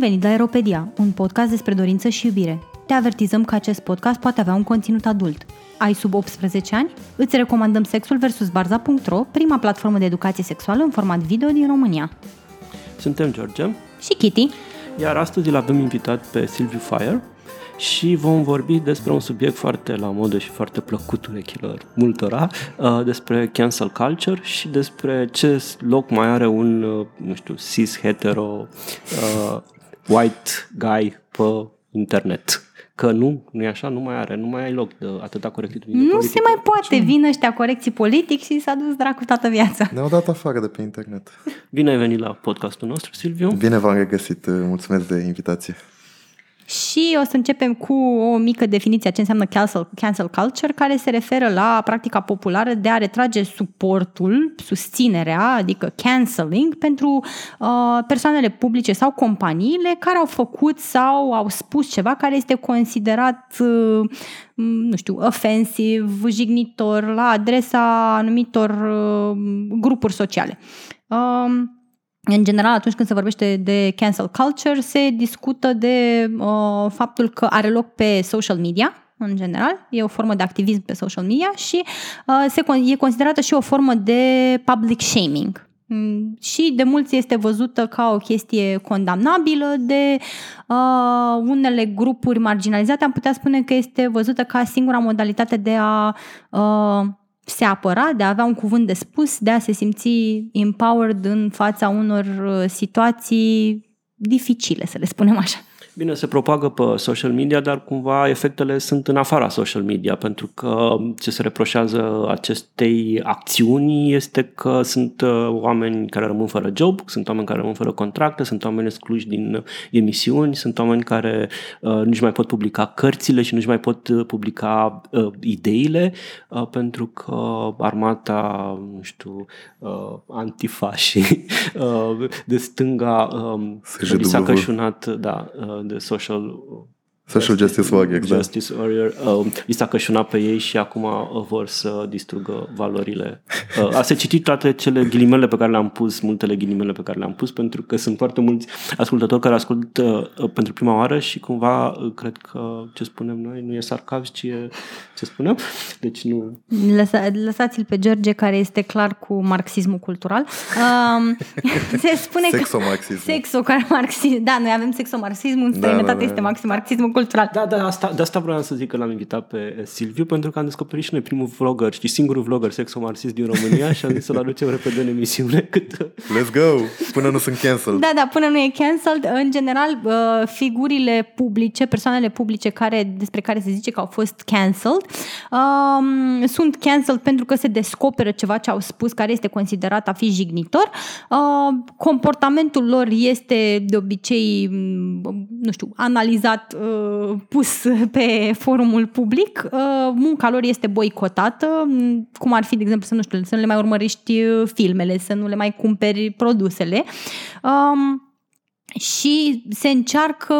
venit la Aeropedia, un podcast despre dorință și iubire. Te avertizăm că acest podcast poate avea un conținut adult. Ai sub 18 ani? Îți recomandăm Sexul vs. Barza.ro, prima platformă de educație sexuală în format video din România. Suntem George, Și Kitty, iar astăzi îl avem invitat pe Silviu Fire și vom vorbi despre un subiect foarte la modă și foarte plăcut urechilor multora, uh, despre cancel culture și despre ce loc mai are un, uh, nu știu, cis-hetero uh, white guy pe internet. Că nu, nu e așa, nu mai are, nu mai ai loc de atâta corectitudine nu politică. se mai poate, vin ăștia corecții politic și s-a dus dracu toată viața. Ne-au dat afară de pe internet. Bine ai venit la podcastul nostru, Silviu. Bine v-am regăsit, mulțumesc de invitație. Și o să începem cu o mică definiție a ce înseamnă cancel, cancel culture, care se referă la practica populară de a retrage suportul, susținerea, adică canceling, pentru uh, persoanele publice sau companiile care au făcut sau au spus ceva care este considerat, uh, nu știu, ofensiv, jignitor la adresa anumitor uh, grupuri sociale. Uh, în general, atunci când se vorbește de cancel culture, se discută de uh, faptul că are loc pe social media, în general, e o formă de activism pe social media și uh, se, e considerată și o formă de public shaming. Mm, și de mulți este văzută ca o chestie condamnabilă, de uh, unele grupuri marginalizate am putea spune că este văzută ca singura modalitate de a uh, se apăra, de a avea un cuvânt de spus, de a se simți empowered în fața unor uh, situații dificile, să le spunem așa. Bine, se propagă pe social media, dar cumva efectele sunt în afara social media, pentru că ce se reproșează acestei acțiuni este că sunt uh, oameni care rămân fără job, sunt oameni care rămân fără contracte, sunt oameni excluși din emisiuni, sunt oameni care uh, nu-și mai pot publica cărțile și nu-și mai pot uh, publica uh, ideile, uh, pentru că armata, nu știu, uh, antifa și uh, de stânga um, li s-a cășunat, da, uh, de social Social Justice Warrior, exact. Justice Warrior. Uh, i s-a cășunat pe ei și acum uh, vor să distrugă valorile. Uh, a se citit toate cele ghilimele pe care le-am pus, multele ghilimele pe care le-am pus, pentru că sunt foarte mulți ascultători care ascultă uh, pentru prima oară și cumva uh, cred că ce spunem noi nu e sarcasm, ci e ce spunem. Deci nu... Lăsa, lăsați-l pe George, care este clar cu marxismul cultural. Um, se spune Sexomarxism. că... Sexomarxism. Da, noi avem sexomarxism, în străinătate da, da. este maxim marxismul cultural. Da, da, asta, de asta vreau să zic că l-am invitat pe Silviu, pentru că am descoperit și noi primul vlogger, știi, singurul vlogger sexomarxist din România și am zis să-l aducem repede în emisiune. Cât... Let's go! Până nu sunt cancelled. Da, da, până nu e cancelled. În general, uh, figurile publice, persoanele publice care, despre care se zice că au fost cancelled, um, sunt cancelled pentru că se descoperă ceva ce au spus care este considerat a fi jignitor. Uh, comportamentul lor este de obicei, mm, nu știu, analizat, uh, pus pe forumul public. Uh, munca lor este boicotată, mm, cum ar fi, de exemplu, să nu știu, să nu le mai urmărești uh, filmele, să nu le mai cumperi produsele. Um, și se încearcă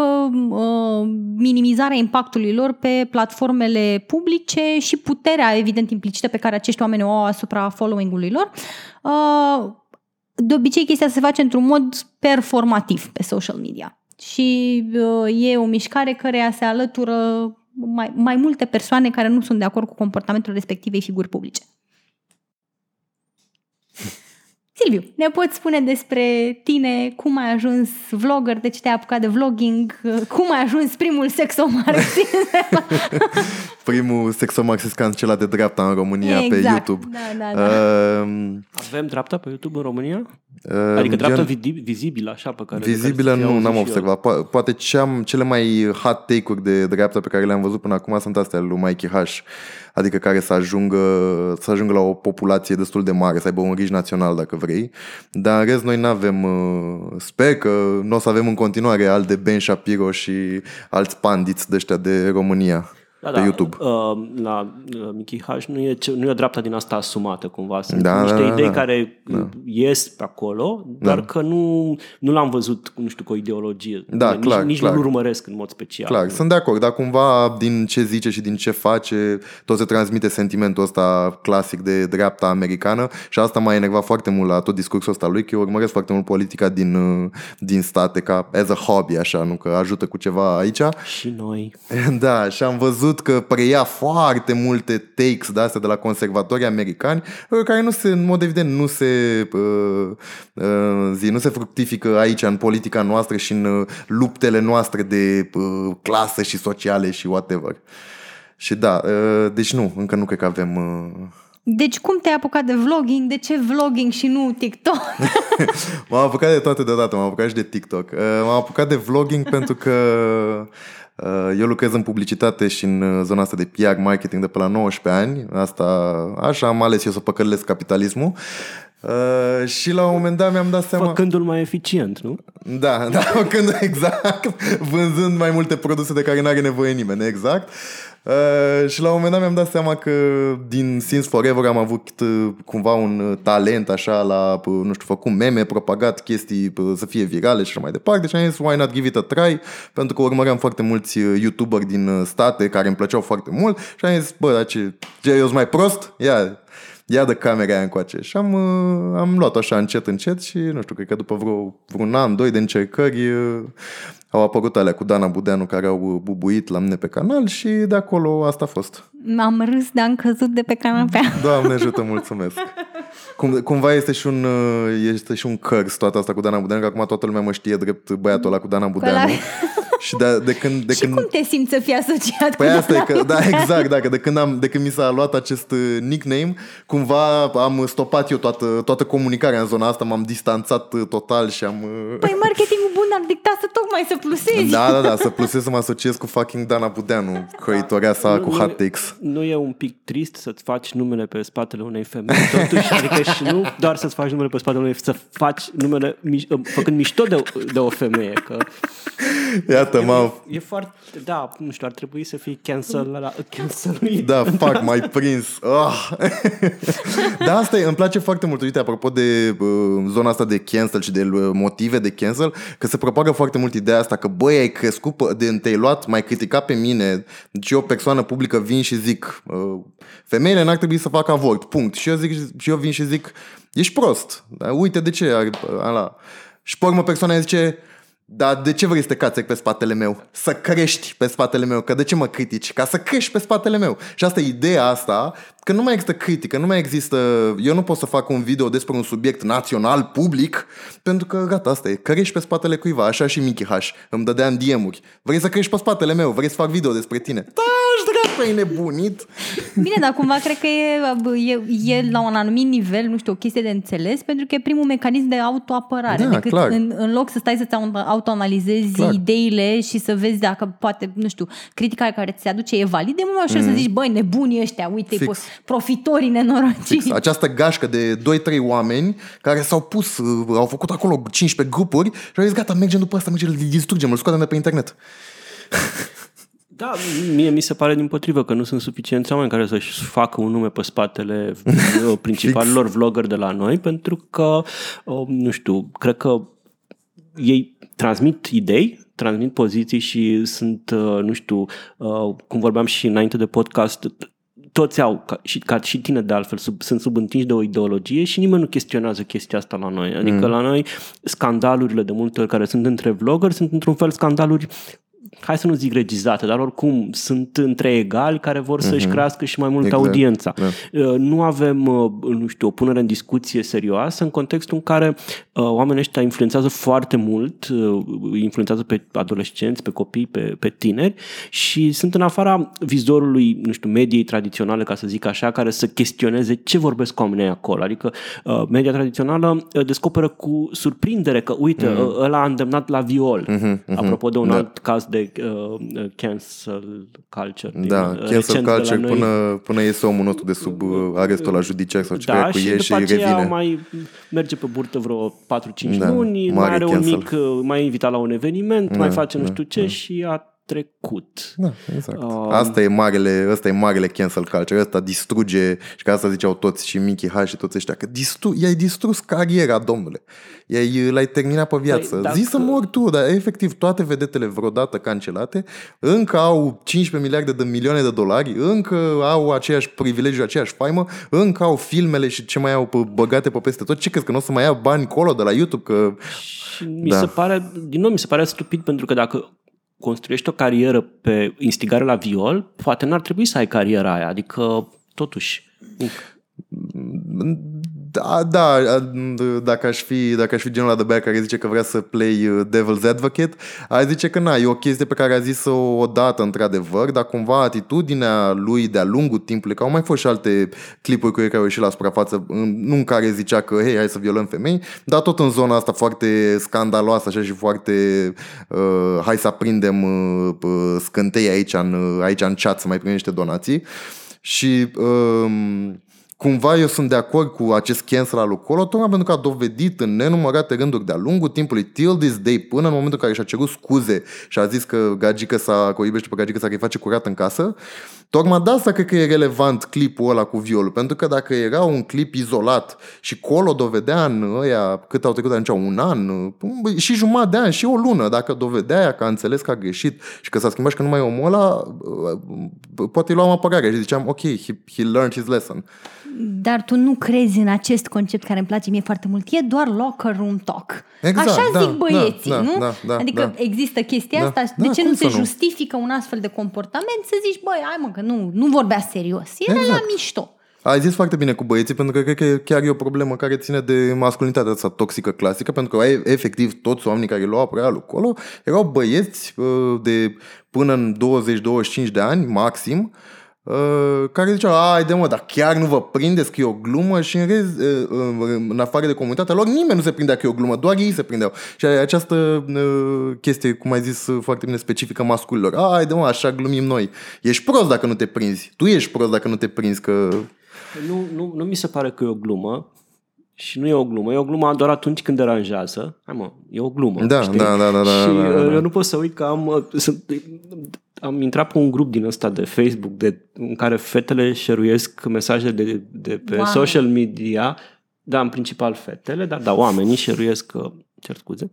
uh, minimizarea impactului lor pe platformele publice și puterea, evident, implicită pe care acești oameni o au asupra following-ului lor. Uh, de obicei, chestia se face într-un mod performativ pe social media. Și uh, e o mișcare care se alătură mai, mai multe persoane care nu sunt de acord cu comportamentul respectivei figuri publice. Silviu, ne poți spune despre tine, cum ai ajuns vlogger, de ce te-ai apucat de vlogging, cum ai ajuns primul sexomarxist? primul sexomarxist cancelat de dreapta în România exact. pe YouTube. Da, da, da. Uh, Avem dreapta pe YouTube în România? Uh, Adică dreapta gen- vidi- vizibilă, așa, pe care... Vizibilă pe care să fie nu, n-am auzit și eu. observat. Po- Poate ce am, cele mai hot take-uri de dreapta pe care le-am văzut până acum sunt astea lui Mikey H. Adică care să ajungă, să ajungă la o populație destul de mare, să aibă un rici național dacă vrei. Dar în rest noi nu avem, sper că nu o să avem în continuare al de Ben Shapiro și alți pandiți de ăștia de România. Da, pe da, YouTube. Uh, la uh, Mickey H nu e, ce, nu e o dreapta din asta asumată cumva. Sunt Da, niște da, da, idei da. care da. ies pe acolo, doar că nu, nu l-am văzut, nu știu, cu o ideologie. Da, nici, clar, nici clar. nu-l urmăresc în mod special. Clar, sunt de acord, dar cumva din ce zice și din ce face, tot se transmite sentimentul ăsta clasic de dreapta americană și asta m-a enervat foarte mult la tot discursul ăsta lui, că eu urmăresc foarte mult politica din, uh, din state ca as a hobby, așa, nu că ajută cu ceva aici. Și noi. Da, și am văzut că preia foarte multe takes de astea de la conservatori americani, uh, care nu se, în mod evident, nu se, uh, uh, zi, nu se fructifică aici în politica noastră și în uh, luptele noastre de uh, clasă și sociale și whatever. Și da, uh, deci nu, încă nu cred că avem... Uh... Deci cum te-ai apucat de vlogging? De ce vlogging și nu TikTok? M-am apucat de toate deodată, m-am apucat și de TikTok. Uh, M-am apucat de vlogging pentru că uh, eu lucrez în publicitate și în uh, zona asta de PR marketing de pe la 19 ani. Asta, așa am ales eu să păcălesc capitalismul. Uh, și la un moment dat mi-am dat seama... Făcându-l mai eficient, nu? Da, da, când exact, vânzând mai multe produse de care nu are nevoie nimeni, exact. Uh, și la un moment dat mi-am dat seama că din Since Forever am avut uh, cumva un uh, talent așa la, uh, nu știu, făcut meme, propagat chestii uh, să fie virale și așa mai departe. Și am zis why not give it a try? Pentru că urmăream foarte mulți uh, youtuberi din uh, state care îmi plăceau foarte mult. Și am zis, bă, dar ce, ce eu sunt mai prost? Ia, ia de camera aia încoace. Și am, uh, am luat așa încet, încet și nu știu, cred că după vreo, vreun an, doi de încercări uh, au apărut alea cu Dana Budeanu care au uh, bubuit la mine pe canal și de acolo asta a fost. Am râs de am căzut de pe canapea. Doamne ajută, mulțumesc. Cum, cumva este și un uh, este și un cărs toată asta cu Dana Budeanu, că acum toată lumea mă știe drept băiatul ăla cu Dana Budeanu. ăla- Și de, de când, de și când... cum te simți să fii asociat Păi cu asta e că, da, exact, da, că de când, am, de când mi s-a luat acest uh, nickname, cumva am stopat eu toată, toată comunicarea în zona asta, m-am distanțat uh, total și am... uh, Păi marketingul bun ar dicta să tocmai să plusezi. Da, da, da, să plusez să mă asociez cu fucking Dana Budeanu, croitoarea sa Nu- cu nu- hot takes. Nu e un pic trist să-ți faci numele pe spatele unei femei, totuși, adică și nu doar să-ți faci numele pe spatele unei, să faci numele miș- făcând mișto de, de o femeie, că Iată, m-am... e foarte, da, nu știu, ar trebui să fii cancel la cancel Da, fuck, mai prins. Ah. da, asta e, îmi place foarte mult. Uite, apropo de uh, zona asta de cancel și de uh, motive de cancel, că se propagă foarte mult ideea asta că, băi, ai crescut, pe- de te-ai luat, mai criticat pe mine. Deci eu, o persoană publică, vin și zic, uh, femeile n-ar trebui să facă avort, punct. Și eu, zic, și eu vin și zic, ești prost. Da, uite, de ce? Ar- Ala. Și pe urmă persoana îmi zice, dar de ce vrei să te cațec pe spatele meu? Să crești pe spatele meu. Că de ce mă critici? Ca să crești pe spatele meu. Și asta e ideea asta, că nu mai există critică, nu mai există... Eu nu pot să fac un video despre un subiect național, public, pentru că gata, asta e. Crești pe spatele cuiva, așa și Mickey H. Îmi dădea în DM-uri. Vrei să crești pe spatele meu? Vrei să fac video despre tine? Da, și dracu, e nebunit. Bine, dar cumva cred că e, e, e la un anumit nivel, nu știu, o chestie de înțeles, pentru că e primul mecanism de autoapărare. Da, decât clar. în, în loc să stai să-ți au- autoanalizezi Clar. ideile și să vezi dacă poate, nu știu, critica care ți se aduce e validă, e mult mai ușor să zici, băi, nebunii ăștia, uite, Mm. Fix. Po- profitorii nenorociți. Fix. Această gașcă de 2-3 oameni care s-au pus, uh, au făcut acolo 15 grupuri și au zis, gata, mergem după asta, mergem, îl distrugem, îl scoatem de pe internet. Da, mie mi se pare din potrivă că nu sunt suficienți oameni care să-și facă un nume pe spatele uh, principalilor vloggeri de la noi, pentru că, uh, nu știu, cred că ei transmit idei, transmit poziții și sunt, uh, nu știu, uh, cum vorbeam și înainte de podcast, toți au, ca și, ca și tine de altfel, sub, sunt sub întinși de o ideologie și nimeni nu chestionează chestia asta la noi. Adică mm. la noi scandalurile de multe ori care sunt între vloggeri sunt într-un fel scandaluri hai să nu zic regizate, dar oricum sunt între egali care vor să-și crească și mai mult Exact. audiența. Da. Uh, Nu avem, uh, nu știu, o punere în discuție serioasă în contextul în care uh, oamenii ăștia influențează foarte mult, uh, influențează pe adolescenți, pe copii, pe, pe tineri și sunt în afara vizorului, nu știu, mediei tradiționale, ca să zic așa, care să chestioneze ce vorbesc oamenii acolo. Adică uh, media tradițională uh, descoperă cu surprindere că, uite, mm. ăla a îndemnat la viol. Mm-hmm, Apropo de un Da. alt caz de uh, cancel culture. din, Da, uh, cancel recent de la culture noi. până, până iese omul nostru de sub uh, arestul la judiciar sau ce Da, cu și ei după și aceea revine. mai merge pe burtă vreo 4-5 Da, luni, mai mare are un cancel. mic, uh, mai e invitat la un eveniment, mai Da, face nu da, știu ce și a trecut. Da, exact. Um, Asta e marele, asta e marele cancel culture. Asta distruge, și ca asta ziceau toți și Mickey H și toți ăștia, că distru, i-ai distrus cariera, domnule. I-ai, l-ai terminat pe viață. Păi, Păi, Zi să mor tu, dar efectiv toate vedetele vreodată cancelate încă au 15 miliarde de milioane de dolari, încă au aceeași privilegiu, aceeași faimă, încă au filmele și ce mai au pe, băgate pe peste tot. Ce crezi că nu o să mai ia bani colo de la YouTube? Că Și mi Da. se pare, din nou, mi se pare stupid pentru că dacă construiești o carieră pe instigare la viol, poate n-ar trebui să ai cariera aia. Adică, totuși, Da, da, dacă aș fi, dacă aș fi genul ăla de băiat care zice că vrea să play uh, devil's advocate, aș zice că na, e o chestie pe care a zis-o odată într-adevăr, dar cumva atitudinea lui de-a lungul timpului, că au mai fost și alte clipuri cu ei care au ieșit la suprafață, în- nu în care zicea că, hei, hai să violăm femei, dar tot în zona asta foarte scandaloasă așa și foarte uh, hai să aprindem uh, uh, scântei aici în, uh, aici în chat să mai primim niște donații. Și um, cumva eu sunt de acord cu acest cancel al lui Colo, tocmai pentru că a dovedit în nenumărate rânduri de-a lungul timpului, till this day, până în momentul în care și-a cerut scuze și a zis că gagică sa, că o iubește pe gagică sa, că îi face curat în casă, tocmai de asta cred că e relevant clipul ăla cu violul, pentru că dacă era un clip izolat și Colo dovedea în ăia, cât au trecut atunci, un an, și jumătate de an, și o lună, dacă dovedea aia că a înțeles că a greșit și că s-a schimbat și că nu mai e omul ăla, poate îi luam apărare și ziceam, ok, he, he learned his lesson. Dar tu nu crezi în acest concept care îmi place mie foarte mult. E doar locker room talk. Exact, Așa da, zic băieții, da, da, nu? da, da, adică da. există chestia Da, asta. De da, ce cum nu se să nu? justifică un astfel de comportament? Să zici, băi, hai mă, că nu, nu vorbea serios. Era la Exact. mișto. Ai zis foarte bine cu băieții, pentru că cred că chiar e o problemă care ține de masculinitatea asta toxică clasică, pentru că ai, efectiv toți oamenii care luau apărarea lui Colo erau băieți uh, de până în 20-25 de ani, maxim, uh, care ziceau, ai de mă, dar chiar nu vă prindeți că e o glumă și în, rez, uh, uh, în afară de comunitatea lor nimeni nu se prindea că e o glumă, doar ei se prindeau. Și această uh, chestie, cum ai zis uh, foarte bine, specifică masculilor, ai de mă, așa glumim noi. Ești prost dacă nu te prinzi. Tu ești prost dacă nu te prinzi că nu, nu, nu mi se pare că e o glumă și nu e o glumă. E o glumă doar atunci când deranjează. Hai mă, e o glumă. Da, știi? da, da, da, da, Și da, da, da. eu nu pot să uit că am, uh, sunt, am intrat pe un grup din ăsta de Facebook de, în care fetele șeruiesc mesaje de, de pe Wow. social media da, în principal fetele, dar da, oamenii șeruiesc, uh, cer scuze.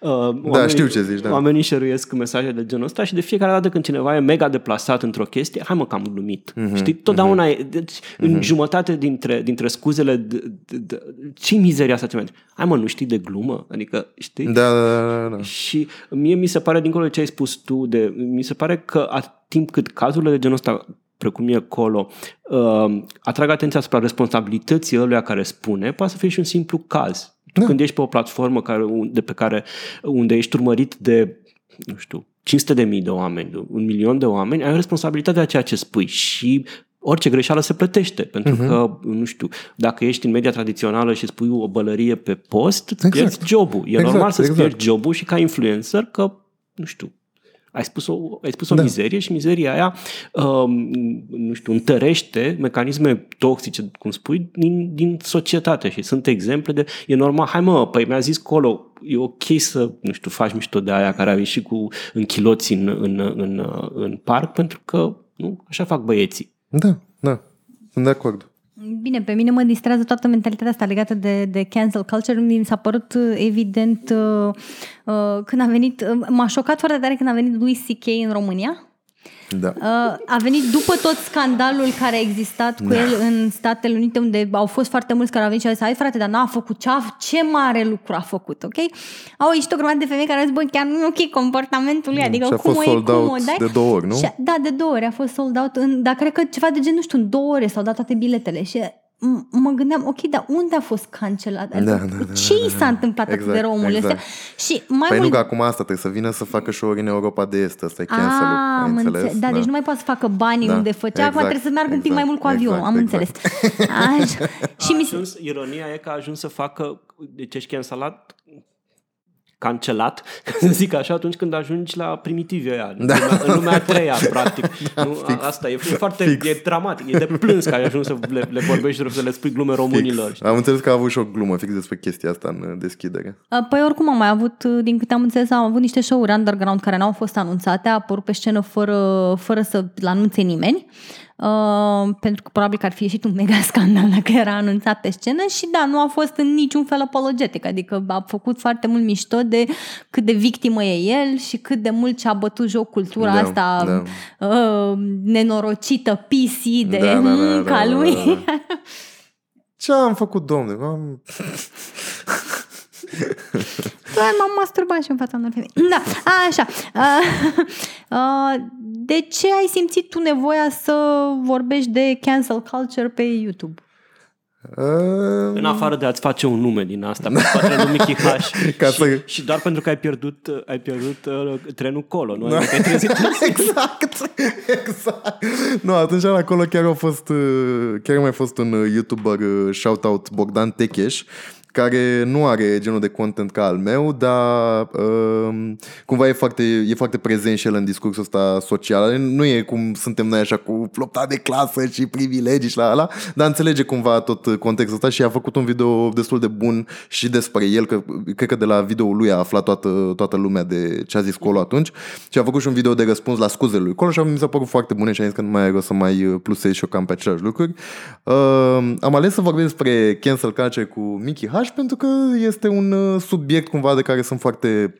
Uh, oamenii, știu ce zici, da. Oamenii șeruiesc mesaje de genul ăsta și de fiecare dată când cineva e mega deplasat într-o chestie, hai mă că am glumit. Mhm, Mm-hmm, Știi? Totdeauna mm-hmm. e, deci, mm-hmm. în jumătate dintre, dintre scuzele, de, de, de, ce mizeria asta ce mai Hai mă, nu știi de glumă? Adică, știi? Da, da, da, da. Și mie mi se pare, dincolo de ce ai spus tu, de, mi se pare că a timp cât cazurile de genul ăsta precum e Colo, uh, atrag atenția asupra responsabilității ăluia care spune, poate să fie și un simplu caz. Tu Da. când ești pe o platformă care, de pe care, unde ești urmărit de, nu știu, 500 de mii de oameni, de un milion de oameni, ai responsabilitatea a ceea ce spui și orice greșeală se plătește, pentru Mhm. uh-huh. că, nu știu, dacă ești în media tradițională și spui o bălărie pe post, îți Exact. pierzi jobul. E Exact, normal să-ți exact. pierzi jobul și ca influencer că, nu știu, ai spus o, ai spus o Da. mizerie și mizeria aia, um, nu știu, întărește mecanisme toxice, cum spui, din, din societate și sunt exemple de, e normal, hai mă, păi mi-a zis Colo, e ok să, nu știu, faci mișto de aia care a ieșit cu închiloți în, în, în, în parc, pentru că, nu, așa fac băieții. Da, da. Sunt de acord. Bine, pe mine mă distrează toată mentalitatea asta legată de, de cancel culture. Mi s-a părut uh, evident uh, uh, când a venit, uh, m-a șocat foarte tare când a venit Louis C.K. în România. Da. Uh, a venit după tot scandalul care a existat cu el în Statele Unite, unde au fost foarte mulți care au venit și au zis, hai frate, dar n-a făcut ce, ce mare lucru a făcut, ok? Au ieșit o grămadă de femei care au zis, bă, chiar nu e ok comportamentul lui, adică și a cum fost o sold iei, cum out o dai? de două ori, nu? Și, da, de două ori a fost sold out, în, dar cred că ceva de gen, nu știu, în două ore s-au dat toate biletele și m- mă gândeam, ok, dar unde a fost cancelat? Adică, Da, da, da, ce i s-a întâmplat atât de Exact, rău omul exact. ăsta? Și mai Păi nu mult... că acum asta trebuie să vină să facă show în Europa de Est, ăsta e cancel Ah, ai am înțeles? înțeles. Da, deci nu mai poate să facă banii Da, unde făcea, acum exact, trebuie să meargă un pic mai exact, mult cu avionul, exact, am exact. înțeles. Așa. Și A mi se... ajuns, ironia e că a ajuns să facă, deci ești cancelat cancelat, ca să zic așa, atunci când ajungi la primitivii ăia, în, lumea, în lumea a treia, practic. Da, nu, fix. asta e, e foarte Fix. e dramatic, e de plâns că ai ajuns să le, le vorbești, să le spui glume românilor. Fix. Am înțeles că a avut și o glumă fix despre chestia asta în uh, deschidere. Păi oricum am mai avut, din câte am înțeles, am avut niște show-uri underground care n-au fost anunțate, a apărut pe scenă fără, fără să-l anunțe nimeni. Uh, pentru că probabil că ar fi ieșit un mega scandal dacă era anunțat pe scenă și da, nu a fost în niciun fel apologetic, adică a făcut foarte mult mișto de cât de victimă e el și cât de mult și-a bătut joc cultura Da, asta da. Uh, nenorocită, PC de Da, da, da, da, ca da, lui. da, da. Ce am făcut, domne? Am... Da, m-am masturbat și în fața unor femei. Da, a, așa. Uh, uh, de ce ai simțit tu nevoia să vorbești de cancel culture pe YouTube? Uh, În afară de a-ți face un nume din asta pe spatele lui Mickey H Ca și, să- și doar pentru că ai pierdut, ai pierdut uh, trenul colo, nu? Adică ai trezit exact, exact. Nu, atunci acolo chiar a fost, uh, chiar a mai fost un uh, YouTuber, uh, shoutout Bogdan Techeș, care nu are genul de content ca al meu, dar uh, cumva e foarte, e foarte prezent și el în discursul ăsta social. Nu e cum suntem noi așa cu flopta de clasă și privilegii și la ala, dar înțelege cumva tot contextul ăsta și a făcut un video destul de bun și despre el, că cred că de la videoul lui a aflat toată, toată lumea de ce a zis Colo atunci și a făcut și un video de răspuns la scuzele lui Colo și mi s-a părut foarte bune și am zis că nu mai are rost să mai uh, plusez și eu cam pe aceleași lucruri. Uh, am ales să vorbesc despre cancel culture cu Mickey H pentru că este un uh, subiect cumva de care sunt foarte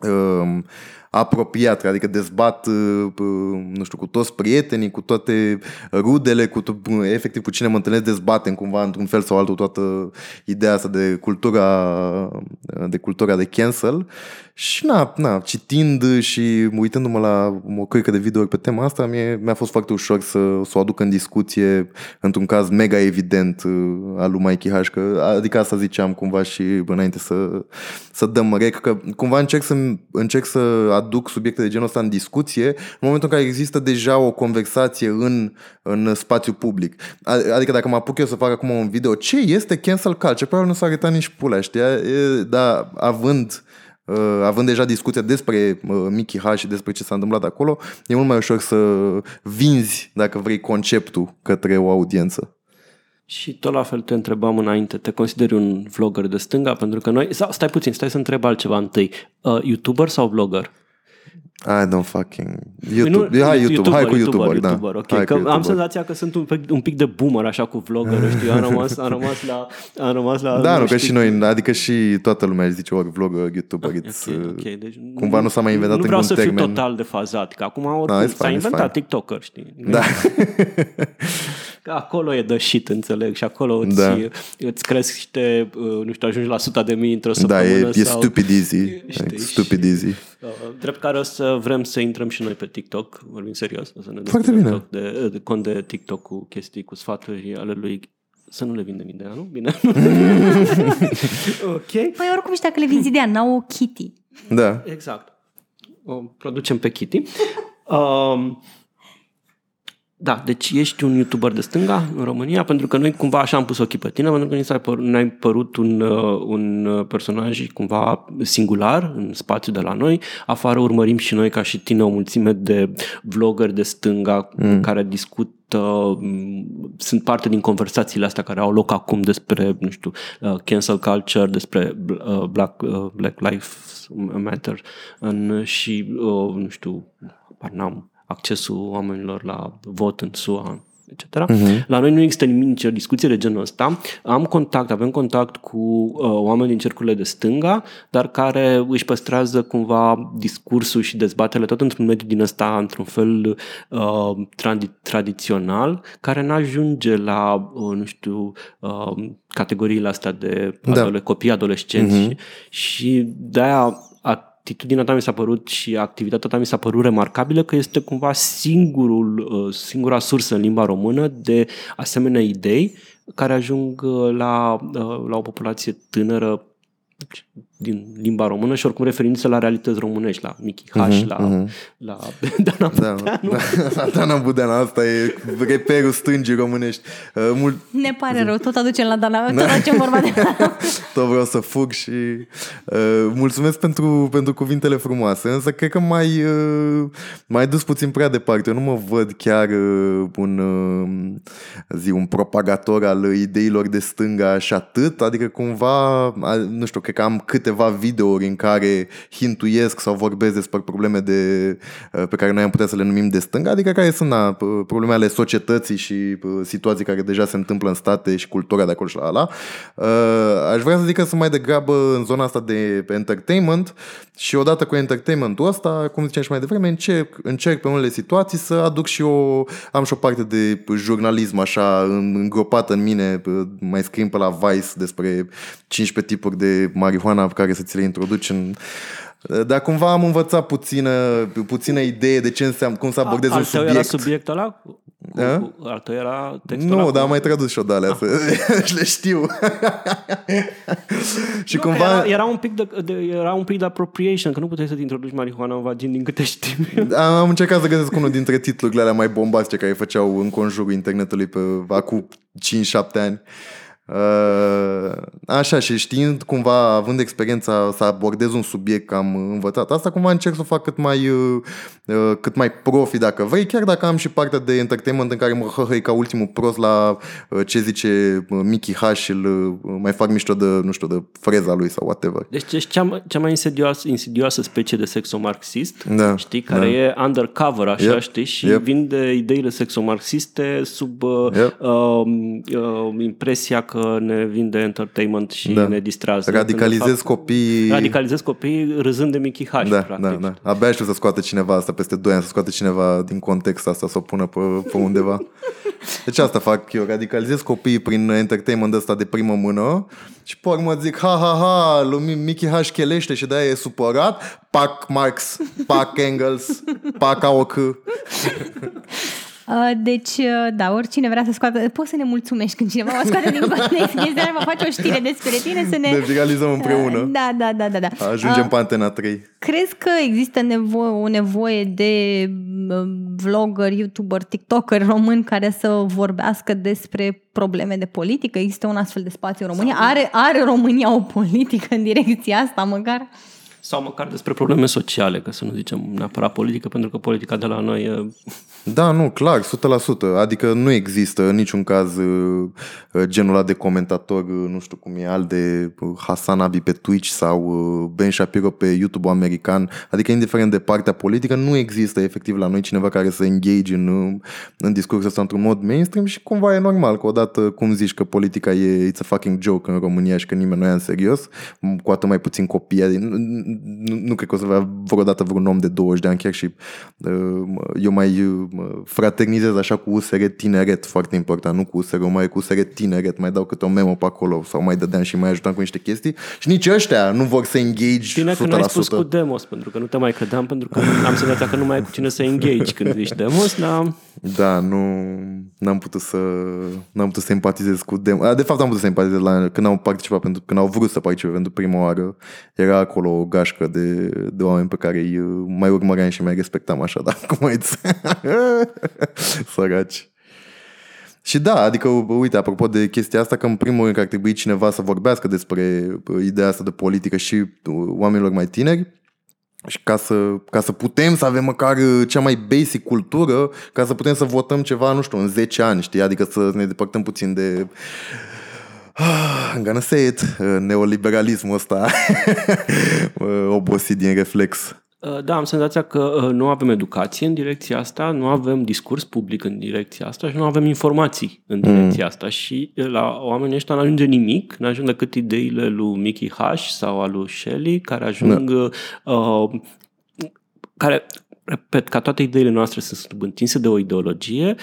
um, apropiat, adică dezbat, uh, uh, nu știu, cu toți prietenii, cu toate rudele, cu to- efectiv cu cine mă întâlnesc, dezbatem cumva într-un fel sau altul toată ideea asta de cultura de cultura de cancel. Și na, na, citind și uitându-mă la o căică de videouri pe tema asta, mie, mi-a fost foarte ușor să, să o aduc în discuție într-un caz mega evident uh, al lui Mikey H, că, adică asta ziceam cumva și înainte să, să dăm rec, că cumva încerc să, încerc să aduc subiecte de genul ăsta în discuție în momentul în care există deja o conversație în, în spațiu public. Adică dacă mă apuc eu să fac acum un video, ce este cancel culture? Probabil nu s-a arătat nici pula, știa? E, dar având Uh, având deja discuția despre uh, Mickey H și despre ce s-a întâmplat acolo, e mult mai ușor să vinzi, dacă vrei, conceptul către o audiență. Și tot la fel te întrebam înainte, te consideri un vlogger de stânga? Pentru că noi, sau stai puțin, stai să întreb altceva întâi. Uh, YouTuber sau vlogger? I don't fucking... YouTube. Nu, hai YouTube, hai cu YouTuber, da. YouTuber, ok. Hai că cu am YouTuber. senzația că sunt un pic, un pic de boomer așa cu vlogger, știi? Am rămas, am rămas la... Am rămas la Da, nu, că știi, și noi, adică și toată lumea își zice ori vlogger, YouTuber, it's, Ok, uh, ok, deci cumva nu s-a mai inventat Nu vreau încă să un fiu termen. total defazat, că acum oricum Da, it's s-a fine, it's inventat fine. TikToker, știi? Da. Că acolo e de shit, înțeleg, și acolo îți, Da. îți crește, uh, nu știu, ajungi la 100 de mii într-o Da, săptămână. e, e sau, stupid easy. Știi, E stupid easy. Uh, Drept care o să vrem să intrăm și noi pe TikTok, vorbim serios, o să ne Foarte deschidem bine. TikTok de, de cont de TikTok cu chestii, cu sfaturi ale lui să nu le vindem ideea, nu? Bine. ok. Păi oricum și dacă le vinzi ideea, n-au o kitty. Da. Exact. O producem pe Kitty. Um, da, deci ești un YouTuber de stânga în România, pentru că noi cumva așa am pus ochii pe tine, pentru că ni s-a părut, ne-ai părut un, uh, un uh, personaj cumva singular în spațiu de la noi. Afară urmărim și noi ca și tine o mulțime de vloggeri de stânga mm. care discută m, sunt parte din conversațiile astea care au loc acum despre, nu știu, uh, cancel culture, despre uh, Black, uh, Black Lives Matter în, și, uh, nu știu, habar n-am, accesul oamenilor la vot în SUA, etc. Uh-huh. La noi nu există nimic, nicio discuție de genul ăsta. Am contact, avem contact cu uh, oameni din cercurile de stânga, dar care își păstrează cumva discursul și dezbatele tot într-un mediu din ăsta, într-un fel uh, tradi- tradițional, care n-ajunge la, uh, nu știu, uh, categoriile astea de Da. adole- copii adolescenți uh-huh. și, și de-aia atitudinea ta mi s-a părut și activitatea ta mi s-a părut remarcabilă că este cumva singurul, uh, singura sursă în limba română de asemenea idei care ajung uh, la, uh, la o populație tânără din limba română și oricum referindu-se la realități românești, la Mickey H, uh-huh, la, uh-huh. la Dana Da, Budeanu. da, Dana Budeanu, asta e reperul stângii românești. Uh, Mult, Ne pare rău, tot aducem la Dana, tot aducem vorba de tot vreau să fug și uh, mulțumesc pentru, pentru cuvintele frumoase, însă cred că mai, uh, mai dus puțin prea departe. Eu nu mă văd chiar uh, un, uh, zi, un propagator al ideilor de stânga și atât, adică cumva, a, nu știu, cred că am câteva videouri în care hintuiesc sau vorbesc despre probleme de, uh, pe care noi am putea să le numim de stânga, adică care sunt na, probleme ale societății și uh, situații care deja se întâmplă în state și cultura de acolo și la ala. Uh, aș vrea să zic că sunt mai degrabă în zona asta de entertainment și odată cu entertainmentul ăsta, cum ziceam și mai devreme, încerc, încerc pe unele situații să aduc și o, am și o parte de jurnalism așa îngropată în mine, mai scriem pe la Vice despre 15 tipuri de marihuana pe care să ți le introduci în dar cumva am învățat puțină, puțină idee de ce înseamnă, cum să abordez Al un tău subiect. era subiectul ăla? Cu, A? cu, al tău era textul Nu, ăla dar am cu- mai tradus și o de alea, să, și le știu. și Nu, că cumva... Era, era, un pic de, de, era un pic de appropriation, că nu puteai să-ți introduci marihuana în vagin din câte știu. Am încercat să găsesc unul dintre titlurile alea mai bombastice care făceau în conjurul internetului pe acum 5-7 ani. Uh, așa și știind cumva, având experiența să abordez un subiect că am învățat asta, cumva încerc să o fac cât mai, uh, uh, cât mai profi dacă vrei, chiar dacă am și partea de entertainment în care mă hăhăi ca ultimul prost la uh, ce zice uh, Mickey H și îl uh, mai fac mișto de, nu știu, de freza lui sau whatever. Deci ești cea, mai- cea mai insidioasă, insidioasă specie de sexomarxist, Da, știi, care da. e undercover, așa, Yep, știi, și yep. vinde ideile sexomarxiste sub uh, Yep. uh, uh, impresia că ne vinde entertainment și Da. ne distrează. Radicalizez Când, de fapt, copiii Radicalizez copiii râzând de Mickey H, Da, practic. da, da. Abia știu să scoată cineva asta peste 2 ani, să scoată cineva din context asta, să o pună pe, pe undeva. Deci asta fac eu, radicalizez copiii prin entertainment ăsta de primă mână și pe urmă zic, ha, ha, ha, lui Mickey H chelește și de-aia e supărat, pac Marx, pac Engels, pac AOC. Uh, Deci, uh, da, oricine vrea să scoată, poți să ne mulțumești când cineva va scoate din context chestia, va face o știre despre tine să ne... Ne viralizăm împreună. Da, da, da, da. da. Ajungem Uh, pe Antena 3. Crezi că există nevo- o nevoie de uh, vlogger, youtuber, tiktoker român care să vorbească despre probleme de politică? Există un astfel de spațiu în România? Are, are România o politică în direcția asta măcar? Sau măcar despre probleme sociale, că să nu zicem neapărat politică, pentru că politica de la noi e Da, nu, clar, 100%. Adică nu există în niciun caz uh, uh, genul ăla de comentator, uh, nu știu cum e, al de uh, Hasan Abi pe Twitch sau uh, Ben Shapiro pe YouTube american. Adică indiferent de partea politică, nu există efectiv la noi cineva care să engage în, uh, în discursul ăsta într-un mod mainstream și cumva e normal că odată, cum zici, că politica e it's a fucking joke în România și că nimeni nu ia în serios, cu atât mai puțin copii. Adică, nu, nu, nu cred că o să avea vreodată vreun om de 20 de ani, chiar și uh, eu mai uh, fraternizez așa cu USR tineret, foarte important, nu cu USR, mai cu USR tineret, mai dau câte o memo pe acolo sau mai dădeam și mai ajutam cu niște chestii și nici ăștia nu vor să engage Bine că nu ai spus 100%. cu demos, pentru că nu te mai credeam, pentru că am senzația că nu mai ai cu cine să engage când zici demos, dar Da, nu n-am putut să n-am putut să empatizez cu dem. De fapt am putut să empatizez la când au participat pentru când au vrut să participe pentru prima oară. Era acolo o gașcă de, de oameni pe care îi uh, mai urmăream și mai respectam așa, da, cum ai zis. Săraci. Și da, adică, uite, apropo de chestia asta, că în primul rând că ar trebui cineva să vorbească despre uh, ideea asta de politică și uh, oamenilor mai tineri, și ca să, ca să putem să avem măcar uh, cea mai basic cultură, ca să putem să votăm ceva, nu știu, în 10 ani, știi? Adică să ne depărtăm puțin de Ah, I'm gonna say it, uh, neoliberalismul ăsta uh, obosit din reflex. Uh, Da, am senzația că uh, nu avem educație în direcția asta, nu avem discurs public în direcția asta și nu avem informații în direcția asta și uh, la oamenii ăștia nu ajunge nimic, nu ajung decât ideile lui Mickey H sau al lui Shelley, care ajung, uh, care, repet, ca toate ideile noastre sunt subîntinse de o ideologie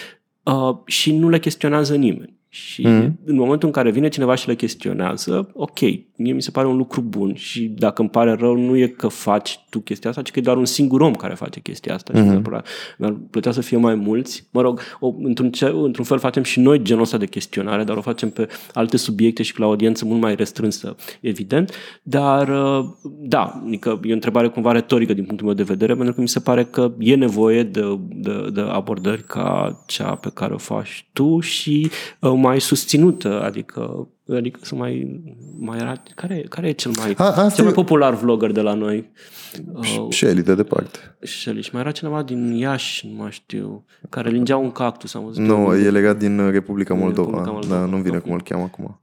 uh, și nu le chestionează nimeni. Și mm. în momentul în care vine cineva și le chestionează, ok, mie mi se pare un lucru bun și dacă îmi pare rău, nu e că faci tu chestia asta, ci că e doar un singur om care face chestia asta. Mm-hmm. Și mhm. mi-ar plăcea să fie mai mulți. Mă rog, o, într-un, ce, într-un fel facem și noi genul ăsta de chestionare, dar o facem pe alte subiecte și cu la audiență mult mai restrânsă, evident. Dar, uh, da, adică e o întrebare cumva retorică din punctul meu de vedere, pentru că mi se pare că e nevoie de, de, de abordări ca cea pe care o faci tu și uh, mai susținută, adică adică să mai, mai era, care, care e cel mai, A, cel mai popular vlogger de la noi? Uh, Shelly, de departe. Shelly. Și mai era cineva din Iași, nu mai știu, care lingea un cactus. Am văzut nu, e legat din Republica Moldova. Republica Moldova. Da, nu vine okay. cum îl cheamă acum.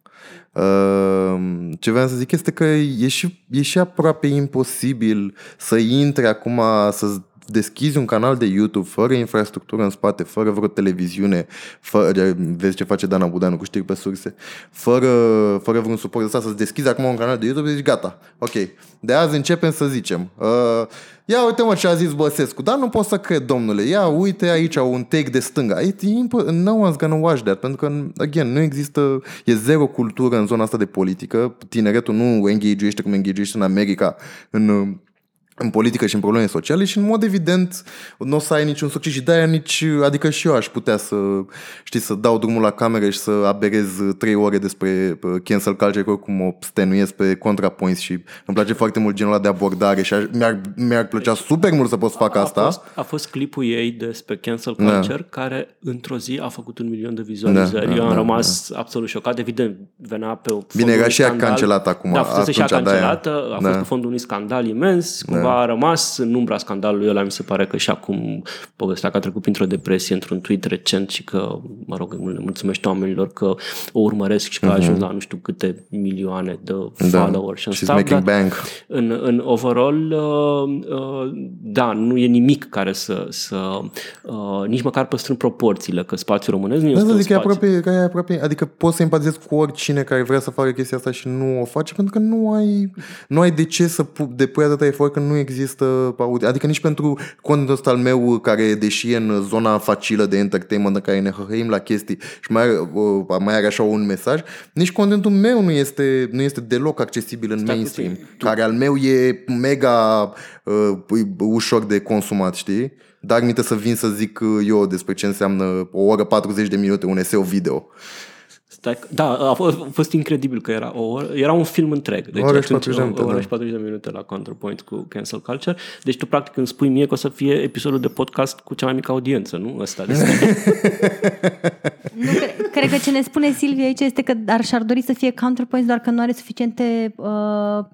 Uh, ce vreau să zic este că e și, e și aproape imposibil să intre acum, să deschizi un canal de YouTube fără infrastructură în spate, fără vreo televiziune, fără, vezi ce face Dana Budanu cu știri pe surse, fără, fără vreun suport de asta, să-ți deschizi acum un canal de YouTube și zici gata, ok, de azi începem să zicem. Uh, ia uite mă ce a zis Băsescu, dar nu pot să cred, domnule, ia uite aici un take de stânga. E, imp- no one's gonna watch that, pentru că, again, nu există, e zero cultură în zona asta de politică, tineretul nu engage cum engage în America, în în politică și în probleme sociale și în mod evident nu o să ai niciun succes și de-aia nici, adică și eu aș putea să, știi, să dau drumul la cameră și să aberez trei ore despre uh, cancel culture, că oricum o stenuiesc pe ContraPoints și îmi place foarte mult genul ăla de abordare și mi-ar, mi-ar plăcea super mult să pot să fac a, asta. A fost, a fost clipul ei despre cancel da. culture da. care într-o zi a făcut un milion de vizualizări. Da, da, eu am da, rămas da. absolut șocat. Evident, venea pe Bine, era și ea cancelat acum. Da, a fost și ea cancelată, a fost da. pe fondul unui scandal imens, cumva da. A rămas în umbra scandalului ăla, mi se pare că și acum povestea că a trecut printr-o depresie într-un tweet recent și că, mă rog, le mulțumește oamenilor că o urmăresc și că mm-hmm. a mhm. ajuns la nu știu câte milioane de da. followers și în stuff, making bank. În, în overall, uh, uh, da, nu e nimic care să, să uh, nici măcar păstrând proporțiile, că spațiul românesc nu da, este un spațiu. Aproape, că e aproape, adică poți să empatizezi cu oricine care vrea să facă chestia asta și nu o face pentru că nu ai, nu ai de ce să depui atâta efort că nu există adică nici pentru contul ăsta al meu care deși e în zona facilă de entertainment în care ne hăhăim la chestii și mai are, mai are așa un mesaj, nici contentul meu nu este, nu este deloc accesibil în Stai mainstream, puțin. care al meu e mega uh, ușor de consumat, știi? Dar minte să vin să zic eu despre ce înseamnă o oră 40 de minute un eseu video. Stai, da, a fost, a fost incredibil că era, o, era un film întreg. Deci, o oră și 40 de minute. O oră și 40 de minute la Counterpoint cu Cancel Culture. Deci tu practic îmi spui mie că o să fie episodul de podcast cu cea mai mică audiență, nu? Ăsta de nu, cred, cred că ce ne spune Silvia aici este că ar și-ar dori să fie Counterpoint, doar că nu are suficiente uh,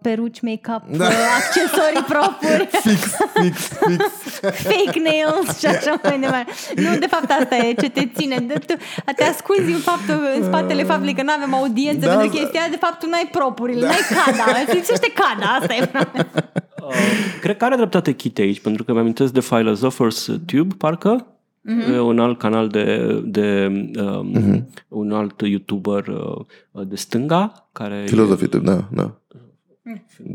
peruci, make-up, da. uh, accesorii proprii. fix, fix, fix. Fake nails și așa mai departe. Nu, de fapt asta e ce te ține. De, tu, te ascunzi în faptul, în spate spatele faptului că nu avem audiență da, pentru da. chestia de fapt tu n-ai propurile, da. n-ai cada, îți lipsește cada, asta e uh, Cred că are dreptate Kit aici, pentru că mi-amintesc de Philosophers Tube, parcă, Mm-hmm. un alt canal de, de um, mm-hmm. un alt youtuber uh, de stânga care Filozofie, da, da.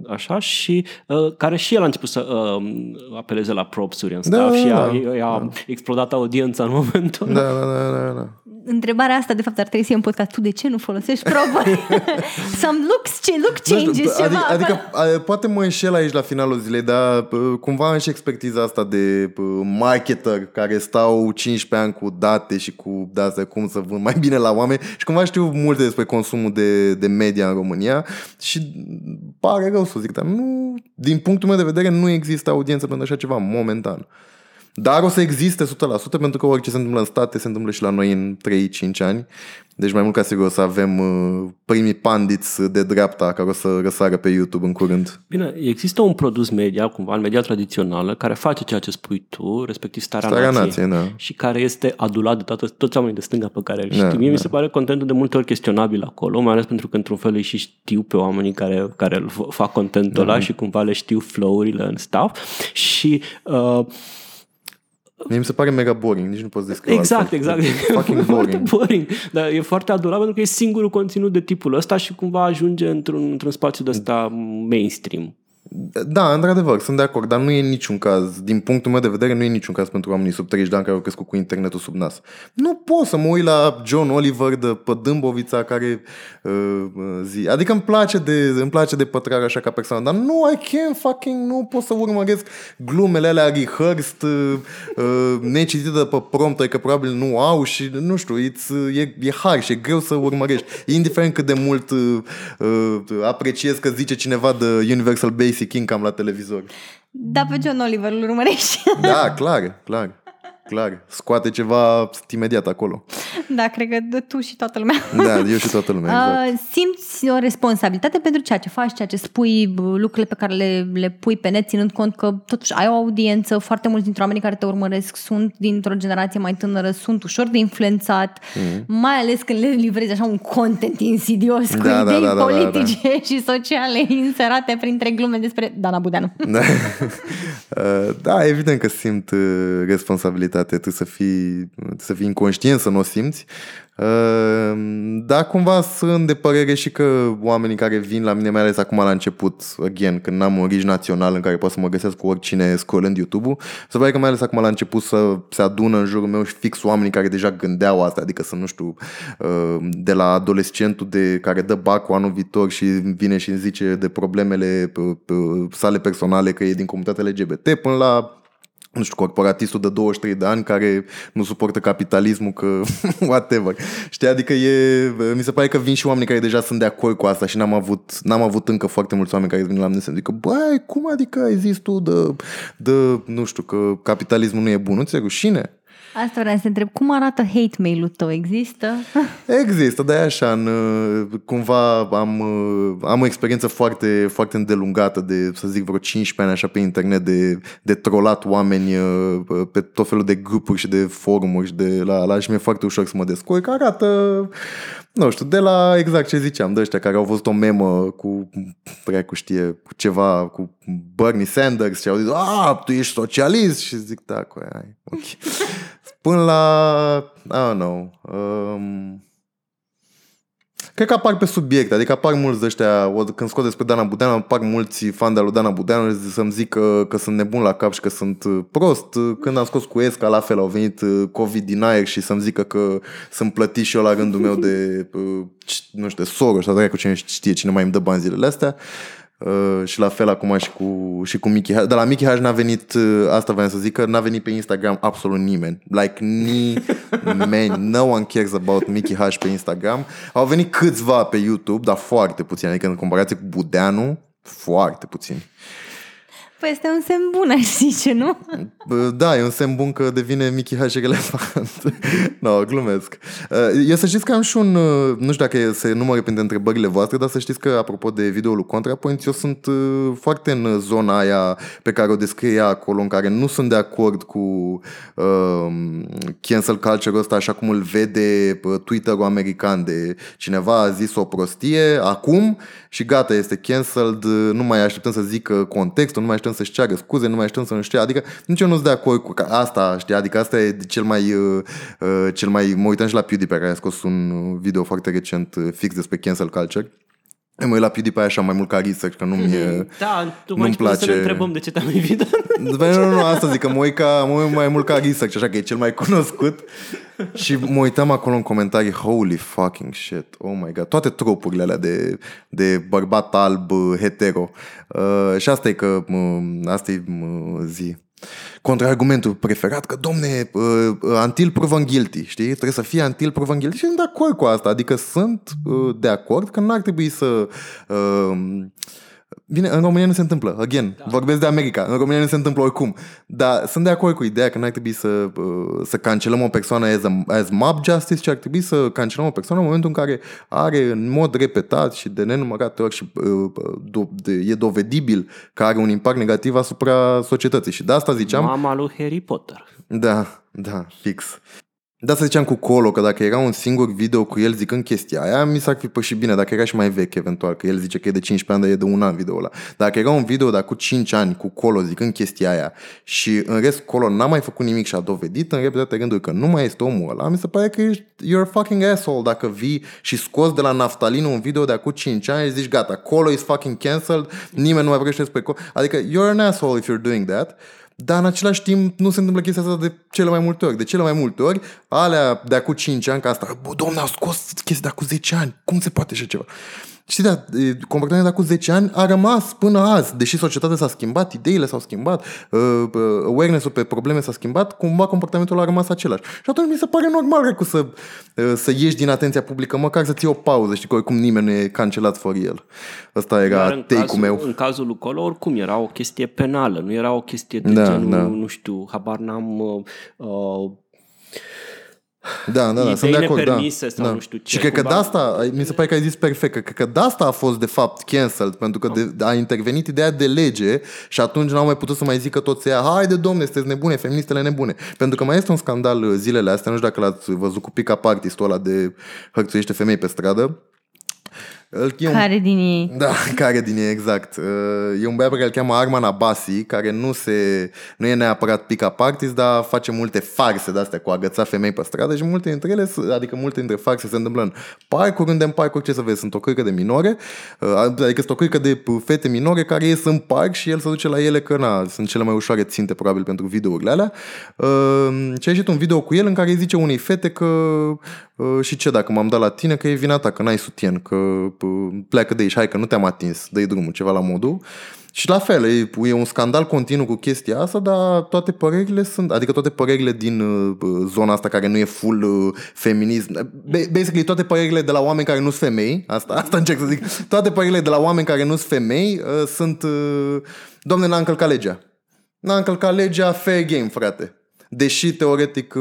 Așa și uh, care și el a început să uh, apeleze la propsuri în da, stuff da, și a, da, a da. explodat audiența în momentul da, da, da, da, da întrebarea asta, de fapt, ar trebui să în podcast. Tu de ce nu folosești probă? Some looks, look changes, știu, ceva. Adică, adică, poate mă înșel aici la finalul zilei, dar cumva am și expertiza asta de marketer care stau 15 ani cu date și cu date cum să vând mai bine la oameni și cumva știu multe despre consumul de, de media în România și pare rău să zic, dar nu, din punctul meu de vedere nu există audiență pentru așa ceva momentan. Dar o să existe 100% pentru că orice se întâmplă în state se întâmplă și la noi în 3-5 ani. Deci mai mult ca sigur o să avem uh, primii pandiți de dreapta care o să răsară pe YouTube în curând. Bine, există un produs media, cumva, în media tradițională, care face ceea ce spui tu, respectiv starea, starea nației, nației da. și care este adulat de toată, toți oamenii de stânga pe care îl știu. Da, Mie da. mi se pare contentul de multe ori chestionabil acolo, mai ales pentru că într-un fel îi și știu pe oamenii care, care fac contentul da. ăla și cumva le știu flow-urile în stuff și uh, Mie mi se pare mega boring, nici nu poți descrie Exact, exact. E fucking boring. boring. Dar e foarte adorabil pentru că e singurul conținut de tipul ăsta și cumva ajunge într-un, într-un spațiu de ăsta mainstream. Da, într-adevăr, sunt de acord, dar nu e niciun caz, din punctul meu de vedere, nu e niciun caz pentru oamenii sub 30 de ani care au crescut cu internetul sub nas. Nu pot să mă uit la John Oliver de pe Dâmbovița care uh, uh, zi. Adică îmi place de, îmi place de pătrare așa ca persoană, dar nu, I can't fucking, nu pot să urmăresc glumele alea rehearsed, uh, uh, necitite de pe prompter, că probabil nu au și nu știu, it's, e, e har și e greu să urmărești. Indiferent cât de mult uh, uh, apreciez că zice cineva de Universal Basic Income la televizor. Da, pe John Oliver îl urmărești. Da, clar, clar. Clar, scoate ceva imediat acolo. Da, cred că de tu și toată lumea. Da, eu și toată lumea, exact. Uh, simți o responsabilitate pentru ceea ce faci, ceea ce spui, lucrurile pe care le, le pui pe net, ținând cont că totuși ai o audiență, foarte mulți dintre oamenii care te urmăresc sunt dintr-o generație mai tânără, sunt ușor de influențat, mm-hmm. mai ales când le livrezi așa un content insidios cu Da, da, idei da, da, da, politice și sociale inserate printre glume despre Dana Budeanu. Da. Uh, da, evident că simt uh, responsabilitate, trebuie să fii, să fii inconștient să nu o simți. Uh, Dar cumva sunt de părere și că oamenii care vin la mine, mai ales acum la început, again, când n-am un reach național în care pot să mă găsesc cu oricine scrollând YouTube-ul, se pare că mai ales acum la început să se adună în jurul meu și fix oamenii care deja gândeau asta, adică să nu știu, de la adolescentul de care dă bacul anul viitor și vine și îmi zice de problemele sale personale că e din comunitatea LGBT până la nu știu, corporatistul de 23 de ani care nu suportă capitalismul, că whatever. Știi, adică e, mi se pare că vin și oameni care deja sunt de acord cu asta și n-am avut, n-am avut încă foarte mulți oameni care vin la mine să zică, băi, cum adică ai zis tu de, de, nu știu, că capitalismul nu e bun, nu ți-e rușine? Asta vreau să întreb. Cum arată hate mail-ul tău? Există? Există, dar e așa, în, cumva am, am o experiență foarte, foarte îndelungată de, să zic, vreo 15 ani așa pe internet de, de trolat oameni pe tot felul de grupuri și de forumuri și de la, la și mi-e foarte ușor să mă descurc. Arată, nu știu, de la exact ce ziceam, de ăștia care au văzut o memă cu, cu știe, cu ceva, cu Bernie Sanders și au zis, a, tu ești socialist și zic, da, cu aia, ok. Până la, I don't know, um, Cred că apar pe subiect, adică apar mulți ăștia, când scot despre Dana Budeanu, apar mulți fani de lui Dana Budeanu să-mi zic că, că sunt nebun la cap și că sunt prost. Când am scos cu Esca, la fel, au venit COVID din aer și să-mi zică că sunt plătit și eu la rândul meu de, nu știu, de Soros, sau cu cine știe cine mai îmi dă bani zilele astea. Uh, și la fel acum și cu, și cu Mickey H. De la Mickey H n-a venit, uh, asta vreau să zic, că n-a venit pe Instagram absolut nimeni. Like, nimeni, no one cares about Mickey H pe Instagram. Au venit câțiva pe YouTube, dar foarte puțini, adică în comparație cu Budeanu, foarte puțini. Păi este un semn bun, aș zice, nu? Da, e un semn bun că devine Mickey H relevant. no, glumesc. Eu să știți că am și un, nu știu dacă se numără printre întrebările voastre, dar să știți că, apropo de videoul ContraPoint, eu sunt foarte în zona aia pe care o descrie acolo, în care nu sunt de acord cu uh, cancel culture-ul ăsta așa cum îl vede Twitter-ul american de cineva a zis o prostie acum și gata, este cancelled, nu mai așteptăm să zică contextul, nu mai așteptăm să-și ceară scuze, nu mai așteptăm să nu știe, adică nici eu nu sunt de acord cu asta, știi, adică asta e cel mai, uh, uh, cel mai, mă uităm și la PewDiePie care a scos un video foarte recent uh, fix despre cancel culture, mă uit la PewDiePie așa mai mult ca research, că nu-mi, da, tu nu-mi place. să ne întrebăm de ce te-am invitat. Păi nu, nu, nu, asta zic, că mă uit, ca, mă uit mai mult ca research, așa că e cel mai cunoscut. și mă uitam acolo în comentarii, holy fucking shit, oh my god, toate tropurile alea de, de bărbat alb, hetero. Uh, și asta e că, uh, asta e uh, zi. Contraargumentul preferat că, domne, uh, until proven guilty, știi? Trebuie să fie until proven guilty și sunt de acord cu asta. Adică sunt uh, de acord că nu ar trebui să... Uh, Bine, în România nu se întâmplă, again, da. vorbesc de America, în România nu se întâmplă oricum, dar sunt de acord cu ideea că n-ar trebui să, uh, să cancelăm o persoană as, a, as mob justice, ci ar trebui să cancelăm o persoană în momentul în care are în mod repetat și de nenumărate ori și uh, do, de, e dovedibil că are un impact negativ asupra societății și de asta ziceam... Mama lui Harry Potter. Da, da, fix. Da, să ziceam cu Colo, că dacă era un singur video cu el zicând chestia aia, mi s-ar fi pășit bine, dacă era și mai vechi eventual, că el zice că e de 15 ani, dar e de un an video ăla. Dacă era un video dar cu 5 ani cu Colo zicând chestia aia și în rest Colo n-a mai făcut nimic și a dovedit în repetate rânduri că nu mai este omul ăla, mi se pare că ești, you're a fucking asshole dacă vii și scoți de la naftalină un video de acum 5 ani și zici gata, Colo is fucking cancelled, nimeni nu mai vorbește despre Colo. Adică you're an asshole if you're doing that. Dar în același timp nu se întâmplă chestia asta de cele mai multe ori. De cele mai multe ori, alea de acum 5 ani, ca asta, bă, domne, au scos chestia de acum 10 ani. Cum se poate așa ceva? Știi, da, comportamentul de acum 10 ani a rămas până azi, deși societatea s-a schimbat, ideile s-au schimbat, uh, uh, awareness-ul pe probleme s-a schimbat, cumva comportamentul a rămas același. Și atunci mi se pare normal cu să, uh, să ieși din atenția publică, măcar să ții o pauză, știi că oricum nimeni nu e cancelat for el. Ăsta era take-ul meu. În cazul lui Colo, oricum era o chestie penală, nu era o chestie de da, genul, da. nu știu, habar n-am... Uh, uh da, da, da, sunt de acord. Da, sau da. nu știu ce. Și cred că de asta, mi se pare că ai zis perfect, că cred că de asta a fost de fapt cancelled, pentru că de, a intervenit ideea de lege și atunci n-au mai putut să mai zică toți ea, haide domne, sunteți nebune, feministele nebune. Pentru că mai este un scandal uh, zilele astea, nu știu dacă l-ați văzut cu pick-up artistul ăla de hărțuiește femei pe stradă, care din ei? Da, care din ei, exact. E un băiat pe care îl cheamă Arman Abasi, care nu, se, nu e neapărat pick-up artist, dar face multe farse de-astea cu agăța femei pe stradă și multe dintre ele, adică multe dintre farse se întâmplă în parcuri, unde în parcuri, ce să vezi, sunt o cârcă de minore, adică sunt o cârcă de fete minore care ies în parc și el se duce la ele că na, sunt cele mai ușoare ținte probabil pentru videourile alea. Și a ieșit un video cu el în care îi zice unei fete că și ce dacă m-am dat la tine că e vina ta, că n-ai sutien, că pleacă de aici, hai că nu te-am atins, dă drumul, ceva la modul. Și la fel, e, e un scandal continuu cu chestia asta, dar toate părerile sunt, adică toate părerile din uh, zona asta care nu e full uh, feminism, basically toate părerile de la oameni care nu sunt femei, asta, asta încerc să zic, toate părerile de la oameni care nu sunt femei uh, sunt, uh, domne, n-a încălcat legea. N-a încălcat legea, fair game, frate. Deși, teoretic,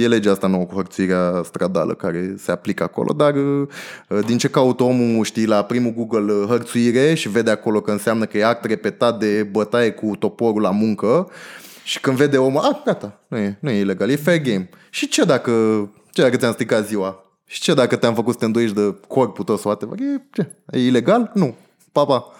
e legea asta nouă cu hărțuirea stradală care se aplică acolo, dar din ce caută omul, știi, la primul Google hărțuire și vede acolo că înseamnă că e act repetat de bătaie cu toporul la muncă și când vede omul, a, gata, nu e, nu e ilegal, e fair game. Și ce dacă, ce dacă ți-am stricat ziua? Și ce dacă te-am făcut să te îndoiești de corpul tău sau whatever? E, ce? e ilegal? Nu. Pa, pa.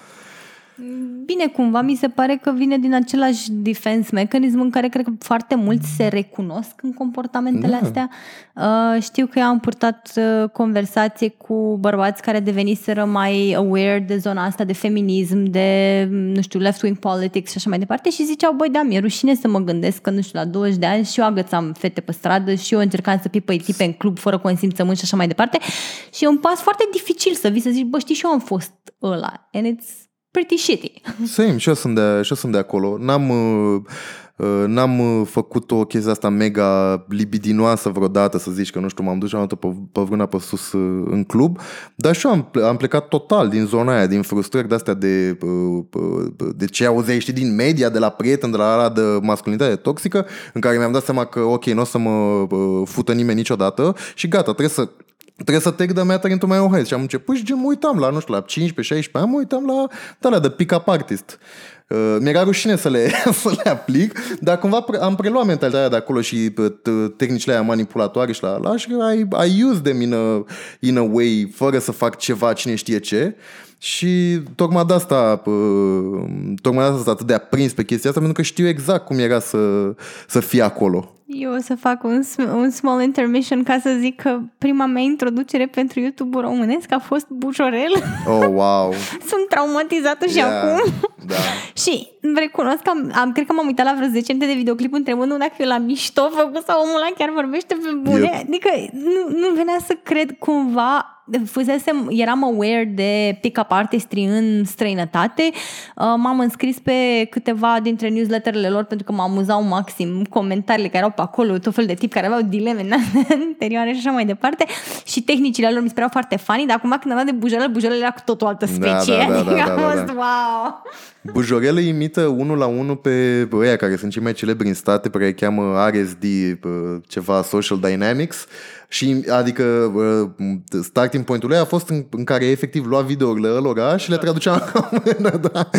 Bine, cumva mi se pare că vine din același defense mechanism în care cred că foarte mulți se recunosc în comportamentele da. astea. Uh, știu că eu am purtat uh, conversație cu bărbați care deveniseră mai aware de zona asta de feminism, de, nu știu, left-wing politics și așa mai departe și ziceau, băi, da, mi-e rușine să mă gândesc că, nu știu, la 20 de ani și eu agățam fete pe stradă și eu încercam să pipăi tipe în club fără consimțământ și așa mai departe și e un pas foarte dificil să vii să zici, bă, știi, și eu am fost ăla and it's pretty shitty. Same, și eu sunt de, și eu sunt de acolo. N-am, uh, uh, n-am uh, făcut o chestie asta mega libidinoasă vreodată, să zici că nu știu, m-am dus și am pe, pe vrâna pe sus în club, dar și eu am, am plecat total din zona aia, din frustrări de-astea de, de ce auzeai, știi, din media, de la prieteni, de la ala de masculinitate toxică, în care mi-am dat seama că, ok, nu o să mă fută nimeni niciodată și gata, trebuie să trebuie să take the matter into my own hands. Și am început și gen, mă uitam la, nu știu, la 15-16 ani, mă uitam la, da, la de pick-up artist. Uh, mi-era rușine să le, să le aplic, dar cumva pre- am preluat mentalitatea de acolo și uh, tehnicile aia manipulatoare și la la și I, I use them in a, in a way, fără să fac ceva cine știe ce. Și tocmai de asta, uh, tocmai de asta sunt atât de aprins pe chestia asta, pentru că știu exact cum era să, să fie acolo. Eu o să fac un, un small intermission ca să zic că prima mea introducere pentru YouTube românesc a fost Bujorel. Oh, wow! Sunt traumatizată și yeah, acum. Da. și recunosc că am, am, cred că m-am uitat la vreo 10 de videoclip întrebându dacă eu la mișto făcut sau omul ăla chiar vorbește pe bune. Yep. Adică nu, nu venea să cred cumva fusesem, eram aware de pick-up artistry în străinătate. Uh, m-am înscris pe câteva dintre newsletterele lor pentru că mă amuzau maxim comentariile care erau pe acolo, tot fel de tip care aveau dileme interioare și așa mai departe. Și tehnicile lor mi se păreau foarte funny, dar acum când am dat de bujorel, bujorel era cu totul altă specie. Da, da, da, da, da, da, da. wow! Bujorel imită unul la unul pe ăia care sunt cei mai celebri în state, pe care îi cheamă RSD, ceva Social Dynamics și adică uh, starting point-ul lui a fost în, în care efectiv lua videourile lor și le traducea în română, da.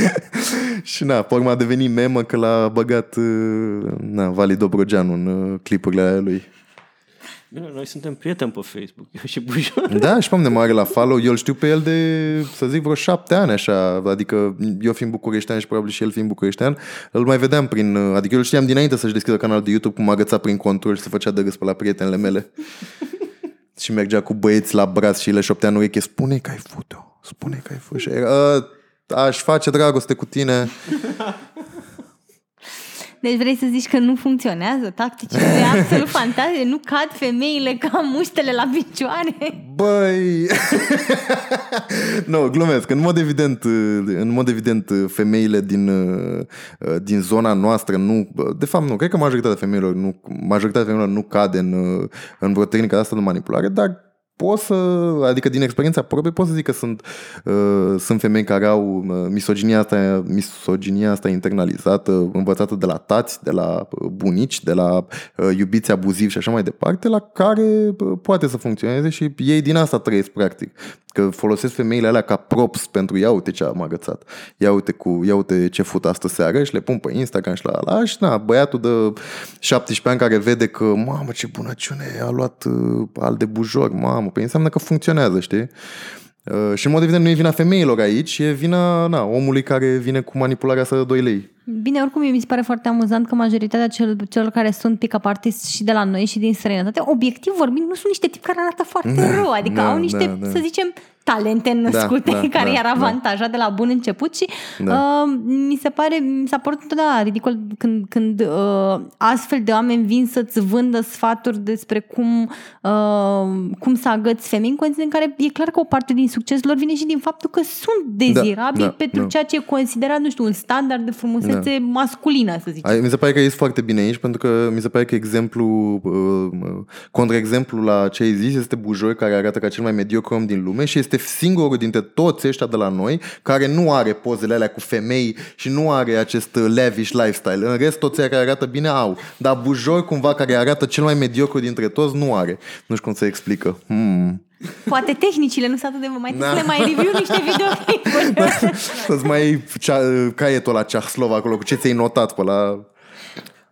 și na, pe urmă a devenit memă că l-a băgat uh, na, Vali Dobrogeanu în uh, clipurile alea lui. Bine, noi suntem prieteni pe Facebook, eu și Bujor. Da, și pe de mare la follow. Eu îl știu pe el de, să zic, vreo șapte ani așa. Adică eu fiind bucureștean și probabil și el fiind bucureștean, îl mai vedeam prin... Adică eu îl știam dinainte să-și deschidă canal de YouTube cum agăța prin control și se făcea de râs pe la prietenele mele. și mergea cu băieți la braț și le șoptea în ureche, spune că ai fut-o, spune că ai fut. Și era, aș face dragoste cu tine. Deci vrei să zici că nu funcționează tacticile absolut fantastice? Nu cad femeile ca muștele la picioare? Băi! nu, no, glumesc. În mod evident, în mod evident femeile din, din zona noastră nu... De fapt, nu. Cred că majoritatea femeilor nu, majoritatea femeilor nu cade în, în vreo tehnică asta de manipulare, dar pot să, adică din experiența proprie pot să zic că sunt, uh, sunt femei care au uh, misoginia asta, misoginia asta internalizată, învățată de la tați, de la uh, bunici, de la uh, iubiți abuzivi și așa mai departe, la care uh, poate să funcționeze și ei din asta trăiesc practic. Că folosesc femeile alea ca props pentru ia uite ce am agățat, ia uite, cu, ia uite ce fut astă seară și le pun pe Instagram și la ala și na, băiatul de 17 ani care vede că mamă ce bunăciune a luat uh, al de bujor, mamă, păi înseamnă că funcționează, știi? Uh, și în mod evident nu e vina femeilor aici, e vina na, omului care vine cu manipularea să 2 lei. Bine, oricum mi se pare foarte amuzant că majoritatea cel, celor care sunt pick-up artists și de la noi și din străinătate, obiectiv vorbind, nu sunt niște tipi care arată foarte da, rău, adică da, au niște, da, da. să zicem, talente născute da, da, care da, i-ar da. avantaja da. de la bun început și da. uh, mi se pare, mi s-a părut întotdeauna ridicol când, când uh, astfel de oameni vin să-ți vândă sfaturi despre cum, uh, cum să agăți femei în condiții în care e clar că o parte din succesul lor vine și din faptul că sunt dezirabili da, da, pentru da. ceea ce e considerat, nu știu, un standard de frumusețe da. masculină, să zicem. Mi se pare că ești foarte bine aici pentru că mi se pare că exemplu, uh, contraexemplu la ce ai zis este Bujoi care arată ca cel mai mediocru om din lume și este este singurul dintre toți ăștia de la noi care nu are pozele alea cu femei și nu are acest lavish lifestyle. În rest, toți care arată bine au. Dar Bujor, cumva, care arată cel mai mediocru dintre toți, nu are. Nu știu cum să explică. Hmm. Poate tehnicile nu sunt atât de... Mai da. să mai review niște videoclipuri. Să-ți mai cea, caietul la Ceahlov acolo, cu ce ți-ai notat pe la...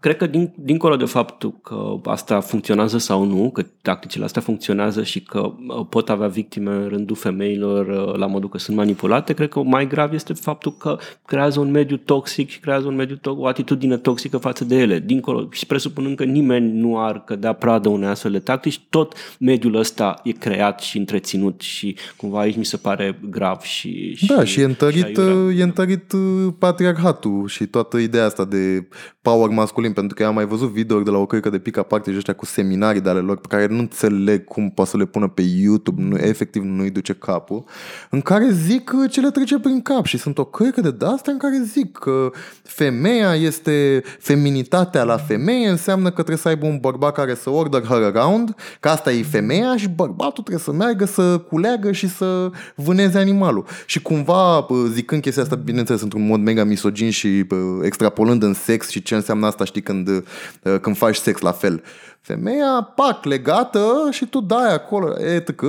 Cred că din, dincolo de faptul că asta funcționează sau nu, că tacticile astea funcționează și că uh, pot avea victime în rândul femeilor uh, la modul că sunt manipulate, cred că mai grav este faptul că creează un mediu toxic și creează un mediu to- o atitudine toxică față de ele. Dincolo, și presupunând că nimeni nu ar cădea pradă unei astfel de tactici, tot mediul ăsta e creat și întreținut și cumva aici mi se pare grav și... și da, și e întărit, și e întărit patriarhatul și toată ideea asta de power masculin pentru că am mai văzut video de la o cărcă de pica parte și ăștia cu seminarii de ale lor pe care nu înțeleg cum poate să le pună pe YouTube, nu, efectiv nu-i duce capul, în care zic ce le trece prin cap și sunt o cărcă de astea în care zic că femeia este feminitatea la femeie, înseamnă că trebuie să aibă un bărbat care să order her around, că asta e femeia și bărbatul trebuie să meargă să culeagă și să vâneze animalul. Și cumva, zicând chestia asta, bineînțeles, într-un mod mega misogin și extrapolând în sex și ce înseamnă asta, știi, când, uh, când faci sex la fel. Femeia, pac, legată și tu dai acolo, etc.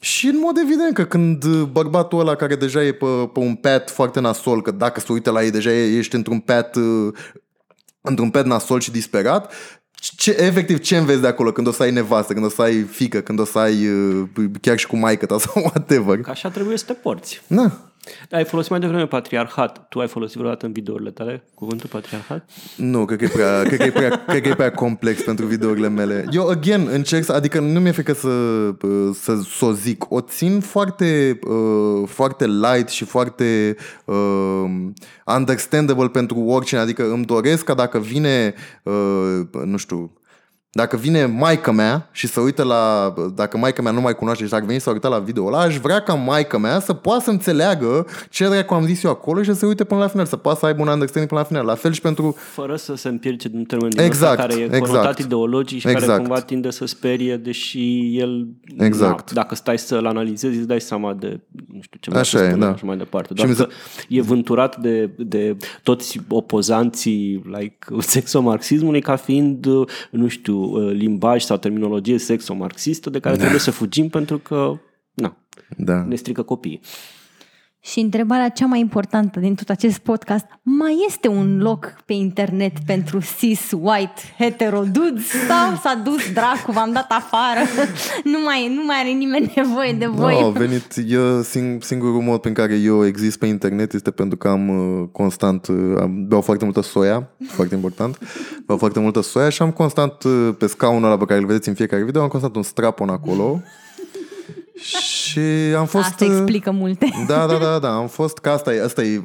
Și în mod evident că când bărbatul ăla care deja e pe, pe un pet foarte nasol, că dacă se uită la ei deja ești într-un pet uh, într-un pet nasol și disperat, ce, efectiv ce înveți de acolo când o să ai nevastă, când o să ai fică, când o să ai uh, chiar și cu maică ta sau whatever. Că așa trebuie să te porți. Da. Ai folosit mai devreme patriarhat. Tu ai folosit vreodată în videourile tale cuvântul patriarhat? Nu, cred că e prea, cred că e prea, cred că e prea complex pentru videourile mele. Eu, again, încerc să, adică nu mi-e frică să, să, să o zic. O țin foarte, uh, foarte light și foarte uh, understandable pentru oricine. Adică îmi doresc ca dacă vine, uh, nu știu, dacă vine maica mea și să uită la... Dacă maica mea nu mai cunoaște și dacă vine să uita la video ăla, aș vrea ca maica mea să poată să înțeleagă ce dracu am zis eu acolo și să se uite până la final, să poată să aibă un understanding până la final. La fel și pentru... Fără să se împirce din termen exact, care e exact, conotat ideologic și exact. care cumva tinde să sperie, deși el... Exact. Na, dacă stai să-l analizezi, îți dai seama de, nu știu, ce Așa e, da. și mai departe. Doar și că e vânturat de, de toți opozanții like, sexomarxismului ca fiind, nu știu, Uh, limbaj sau terminologie sexo-marxistă de care da. trebuie să fugim pentru că na, da. ne strică copiii. Și întrebarea cea mai importantă din tot acest podcast, mai este un loc pe internet pentru cis, white, hetero dudes? Sau s-a dus dracu, v-am dat afară, nu mai, nu mai are nimeni nevoie de voi? No, venit, eu, sing, singurul mod prin care eu exist pe internet este pentru că am uh, constant, uh, am, beau foarte multă soia, foarte important, beau foarte multă soia și am constant uh, pe scaunul ăla pe care îl vedeți în fiecare video, am constant un strapon acolo și am fost... Asta explică multe. Da, da, da, da, am fost, că asta e, asta e,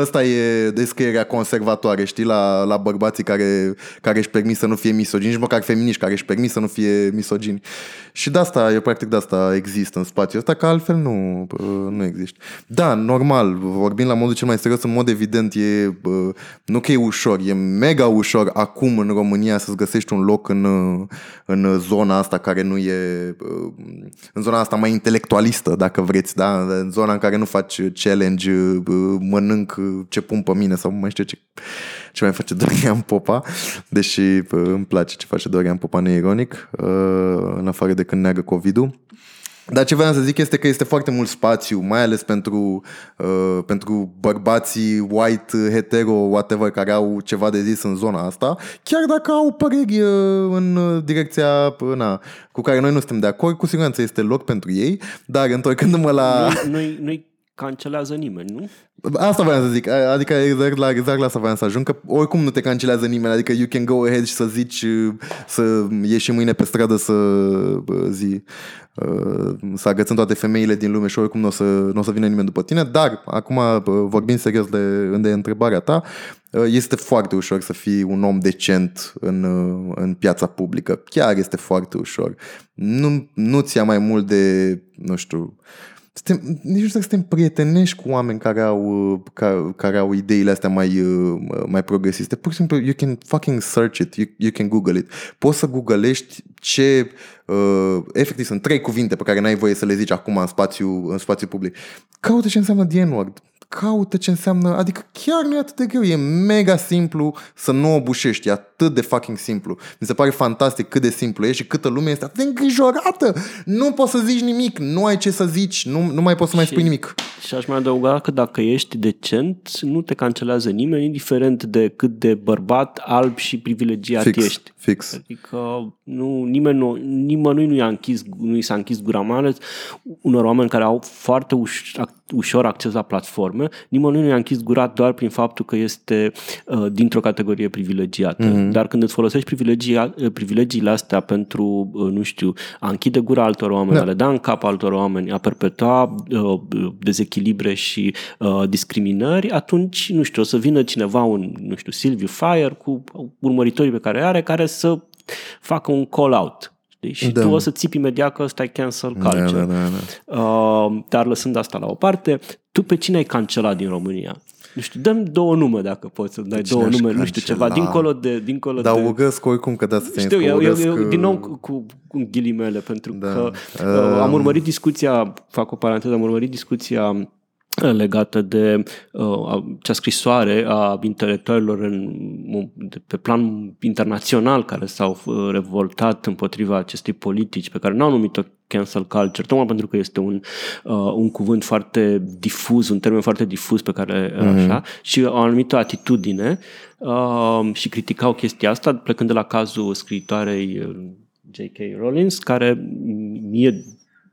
asta e descrierea conservatoare, știi, la, la bărbații care, care își permit să nu fie misogini, nici măcar feminiști care își permit să nu fie misogini. Și de asta, eu practic de asta există în spațiul ăsta, că altfel nu, nu există. Da, normal, vorbind la modul cel mai serios, în mod evident, e, nu că e ușor, e mega ușor acum în România să-ți găsești un loc în, în zona asta care nu e, în zona asta mai intelectualistă, dacă vreți, da? În zona în care nu faci challenge, mănânc ce pun pe mine sau mai știu ce, ce mai face Dorian Popa, deși îmi place ce face Dorian Popa neironic, în afară de când neagă COVID-ul. Dar ce vreau să zic este că este foarte mult spațiu, mai ales pentru, uh, pentru bărbații white, hetero, whatever, care au ceva de zis în zona asta, chiar dacă au păreri uh, în direcția na, cu care noi nu suntem de acord, cu siguranță este loc pentru ei, dar întorcându-mă la... Nu, nu, nu cancelează nimeni, nu? Asta vreau să zic, adică exact la, exact la asta vreau să ajung, că oricum nu te cancelează nimeni, adică you can go ahead și să zici, să ieși mâine pe stradă să zi, să agățăm toate femeile din lume și oricum nu o să, nu o să vină nimeni după tine, dar acum vorbind serios de, de întrebarea ta, este foarte ușor să fii un om decent în, în piața publică, chiar este foarte ușor. Nu, nu-ți ia mai mult de, nu știu, suntem, nici nu știu să suntem prietenești cu oameni care au, care, care au ideile astea mai, mai progresiste. Pur și simplu, you can fucking search it, you, you can google it. Poți să googlești ce, uh, efectiv, sunt trei cuvinte pe care n-ai voie să le zici acum în spațiu, în spațiu public. Caută ce înseamnă the N-word caută ce înseamnă, adică chiar nu e atât de greu, e mega simplu să nu obușești, e atât de fucking simplu. Mi se pare fantastic cât de simplu e și câtă lume este atât de îngrijorată. Nu poți să zici nimic, nu ai ce să zici, nu, nu mai poți să mai spui nimic. Și aș mai adăuga că dacă ești decent, nu te cancelează nimeni, indiferent de cât de bărbat, alb și privilegiat fix, ești. Fix. Adică nu, nimeni nu, nimănui nu i-a închis, nu i s-a închis gura mare unor oameni care au foarte uș- ușor acces la platforme, nimănui nu i-a închis gura doar prin faptul că este uh, dintr-o categorie privilegiată. Mm-hmm. Dar când îți folosești privilegii, uh, privilegiile astea pentru, uh, nu știu, a închide gura altor oameni, da. a le da în cap altor oameni, a perpetua uh, dezechilibre și uh, discriminări, atunci, nu știu, o să vină cineva, un, nu știu, Silviu Fire cu urmăritorii pe care are, care să facă un call-out Știi? Și da. tu o să țipi imediat că ăsta e cancel culture. Da, da, da, da. Uh, dar lăsând asta la o parte, tu pe cine ai cancelat din România? Nu știu, dăm două nume dacă poți să dai două nume, cancela? nu știu, ceva, dincolo de... Dincolo Dar de... ugăsc oricum că de asta Știu, eu, eu, eu, din nou cu, cu, cu ghilimele, pentru da. că uh, am urmărit discuția, fac o paranteză, am urmărit discuția legată de uh, cea scrisoare a intelectualilor în, de, pe plan internațional care s-au uh, revoltat împotriva acestei politici pe care nu au numit-o cancel culture, tocmai pentru că este un, uh, un cuvânt foarte difuz, un termen foarte difuz pe care mm-hmm. așa, și au anumită atitudine uh, și criticau chestia asta plecând de la cazul scriitoarei uh, J.K. Rowling, care mie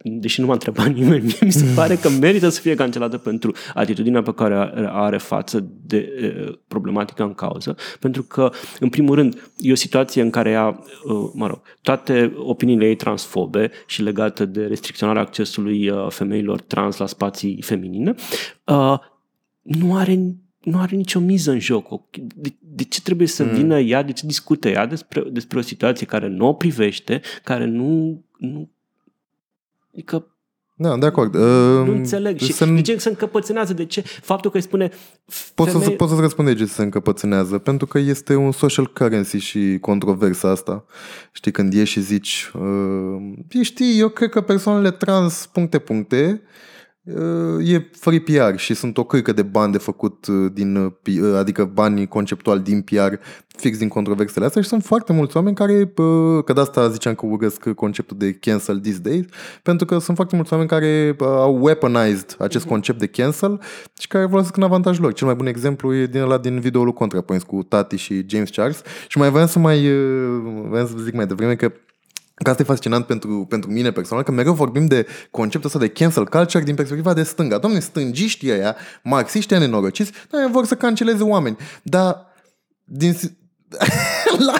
deși nu m-a întrebat nimeni, mie mi se pare că merită să fie cancelată pentru atitudinea pe care are față de problematica în cauză, pentru că, în primul rând, e o situație în care ea, mă rog, toate opiniile ei transfobe și legate de restricționarea accesului femeilor trans la spații feminine, nu are nu are nicio miză în joc. De, de ce trebuie să mm. vină ea, de ce discută ea despre, despre o situație care nu o privește, care nu, nu Adică da, de acord. Uh, nu înțeleg. Și să... de ce se încăpățânează? De ce? Faptul că îi spune... Poți, femeie... să, poți să-ți răspunde de ce se încăpățânează. Pentru că este un social currency și controversa asta. Știi, când ieși și zici... Uh, știi, eu cred că persoanele trans puncte puncte uh, e free PR și sunt o cârcă de bani de făcut uh, din, uh, P- uh, adică bani conceptual din PR fix din controversele astea și sunt foarte mulți oameni care, uh, că de asta ziceam că urăsc conceptul de cancel these days, pentru că sunt foarte mulți oameni care uh, au weaponized acest concept de cancel și care folosesc în avantajul lor. Cel mai bun exemplu e din ăla din videoul lui ContraPoints cu Tati și James Charles și mai vreau să mai uh, vreau să zic mai devreme că Că asta e fascinant pentru, pentru mine personal, că mereu vorbim de conceptul ăsta de cancel culture din perspectiva de stânga. Doamne, stângiștii ăia, marxiștii ăia nenorociți, doamne, vor să canceleze oameni. Dar din, la,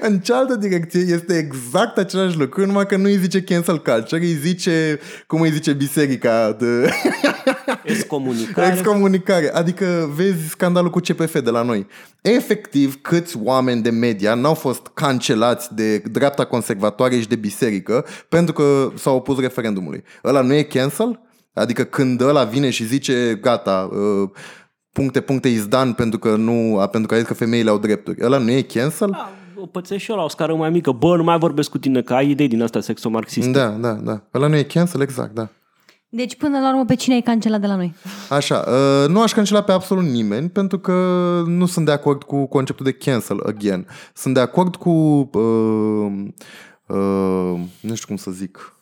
în cealaltă direcție este exact același lucru, numai că nu îi zice cancel culture, îi zice, cum îi zice biserica, de Excomunicare. excomunicare. Adică vezi scandalul cu CPF de la noi. Efectiv, câți oameni de media n-au fost cancelați de dreapta conservatoare și de biserică pentru că s-au opus referendumului. Ăla nu e cancel? Adică când ăla vine și zice, gata, uh, puncte, puncte izdan pentru că nu, pentru că a zis că femeile au drepturi. Ăla nu e cancel? Da, o pățesc și eu la o scară mai mică. Bă, nu mai vorbesc cu tine, că ai idei din asta sexomarxiste. Da, da, da. Ăla nu e cancel, exact, da. Deci, până la urmă, pe cine ai cancelat de la noi? Așa, uh, nu aș cancela pe absolut nimeni pentru că nu sunt de acord cu conceptul de cancel again. Sunt de acord cu, uh, uh, nu știu cum să zic,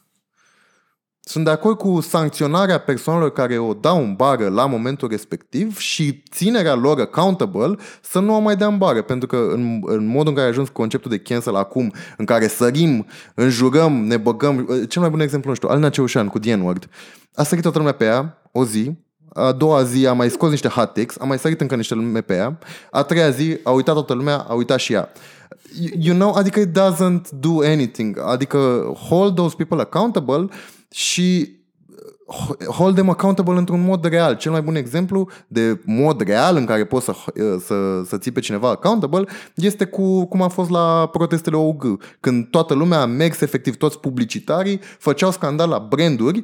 sunt de acord cu sancționarea persoanelor care o dau în bară la momentul respectiv și ținerea lor accountable să nu o mai dea în bară. Pentru că în, în modul în care a ajuns conceptul de cancel acum, în care sărim, înjurăm, ne băgăm... Cel mai bun exemplu, nu știu, Alina Ceușan cu The N-word. A sărit toată lumea pe ea, o zi, a doua zi a mai scos niște hot takes, a mai sărit încă niște lume pe ea, a treia zi a uitat toată lumea, a uitat și ea. You- You know, adică it doesn't do anything. Adică hold those people accountable și uh, hold them accountable într-un mod real. Cel mai bun exemplu de mod real în care poți să, uh, să, să ții pe cineva accountable este cu cum a fost la protestele OUG, când toată lumea a mers, efectiv toți publicitarii, făceau scandal la branduri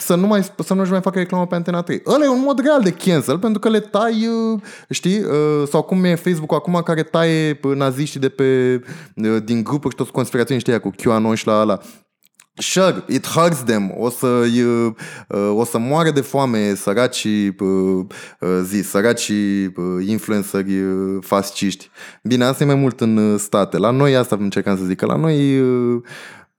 să nu mai, să nu-și mai facă reclamă pe Antena 3. Ăla e un mod real de cancel, pentru că le tai, uh, știi, uh, sau cum e Facebook acum care taie uh, naziștii de pe, din grupuri și toți conspiraționiștii ăia cu QAnon și la ala. Sure, it hurts them. O să, uh, o să moare de foame săraci uh, zi, săraci uh, influenceri uh, fasciști. Bine, asta e mai mult în uh, state. La noi asta încercam să zic, că la noi uh,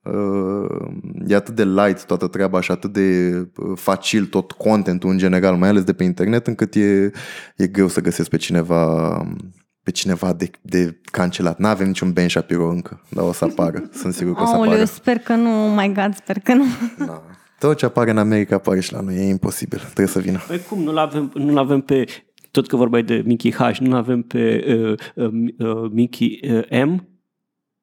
uh, e atât de light toată treaba și atât de uh, facil tot contentul în general, mai ales de pe internet, încât e, e greu să găsesc pe cineva pe cineva de, de cancelat. Nu avem niciun Ben Shapiro încă, dar o să apară. Sunt sigur că o să Aoleu, apară. sper că nu, oh my god, sper că nu. Da. Tot ce apare în America apare și la noi. E imposibil. Trebuie să vină. Păi cum, nu-l avem, nu-l avem pe, tot că vorbeai de Mickey H, nu-l avem pe uh, uh, uh, Mickey uh, M?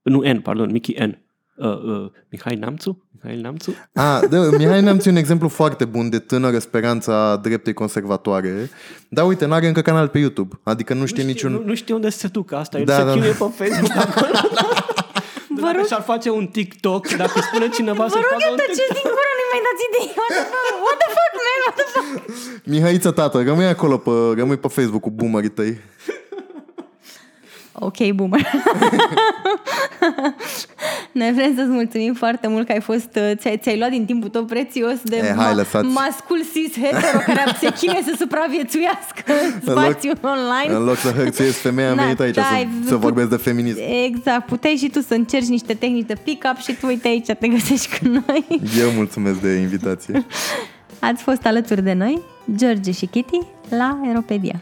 Nu, N, pardon, Mickey N. Uh, uh, Mihai Namțu? Mihai Namțu? A, da, Mihai Neamțu e un exemplu foarte bun de tânără speranța dreptei conservatoare. Dar uite, n-are încă canal pe YouTube. Adică nu știe nu niciun... Nu, nu știe unde să se ducă asta. El Da, se da, chinuie pe Facebook acolo. Vă Dacă rog, și-ar face un TikTok, dacă spune cineva vă să-și rog facă eu un tăceți TikTok. din gură, nu-i mai dați idei. What the fuck, What the fuck man? What the fuck? Mihaița, tată, rămâi acolo pe, rămâi pe Facebook cu boomerii tăi. Ok, boomer. Noi vrem să-ți mulțumim foarte mult că ai fost, uh, ți-ai, ți-ai luat din timpul tău prețios de E, hai, lăsați. mascul cis hetero care se chinuie să supraviețuiască în loc- spațiu online. În loc să hărțuiesc femeia, am Da, venit aici da, să, ai- să vorbesc de feminism. Exact, puteai și tu să încerci niște tehnici de pick-up și tu uite aici te găsești cu noi. Eu mulțumesc de invitație. Ați fost alături de noi, George și Kitty, la Aeropedia.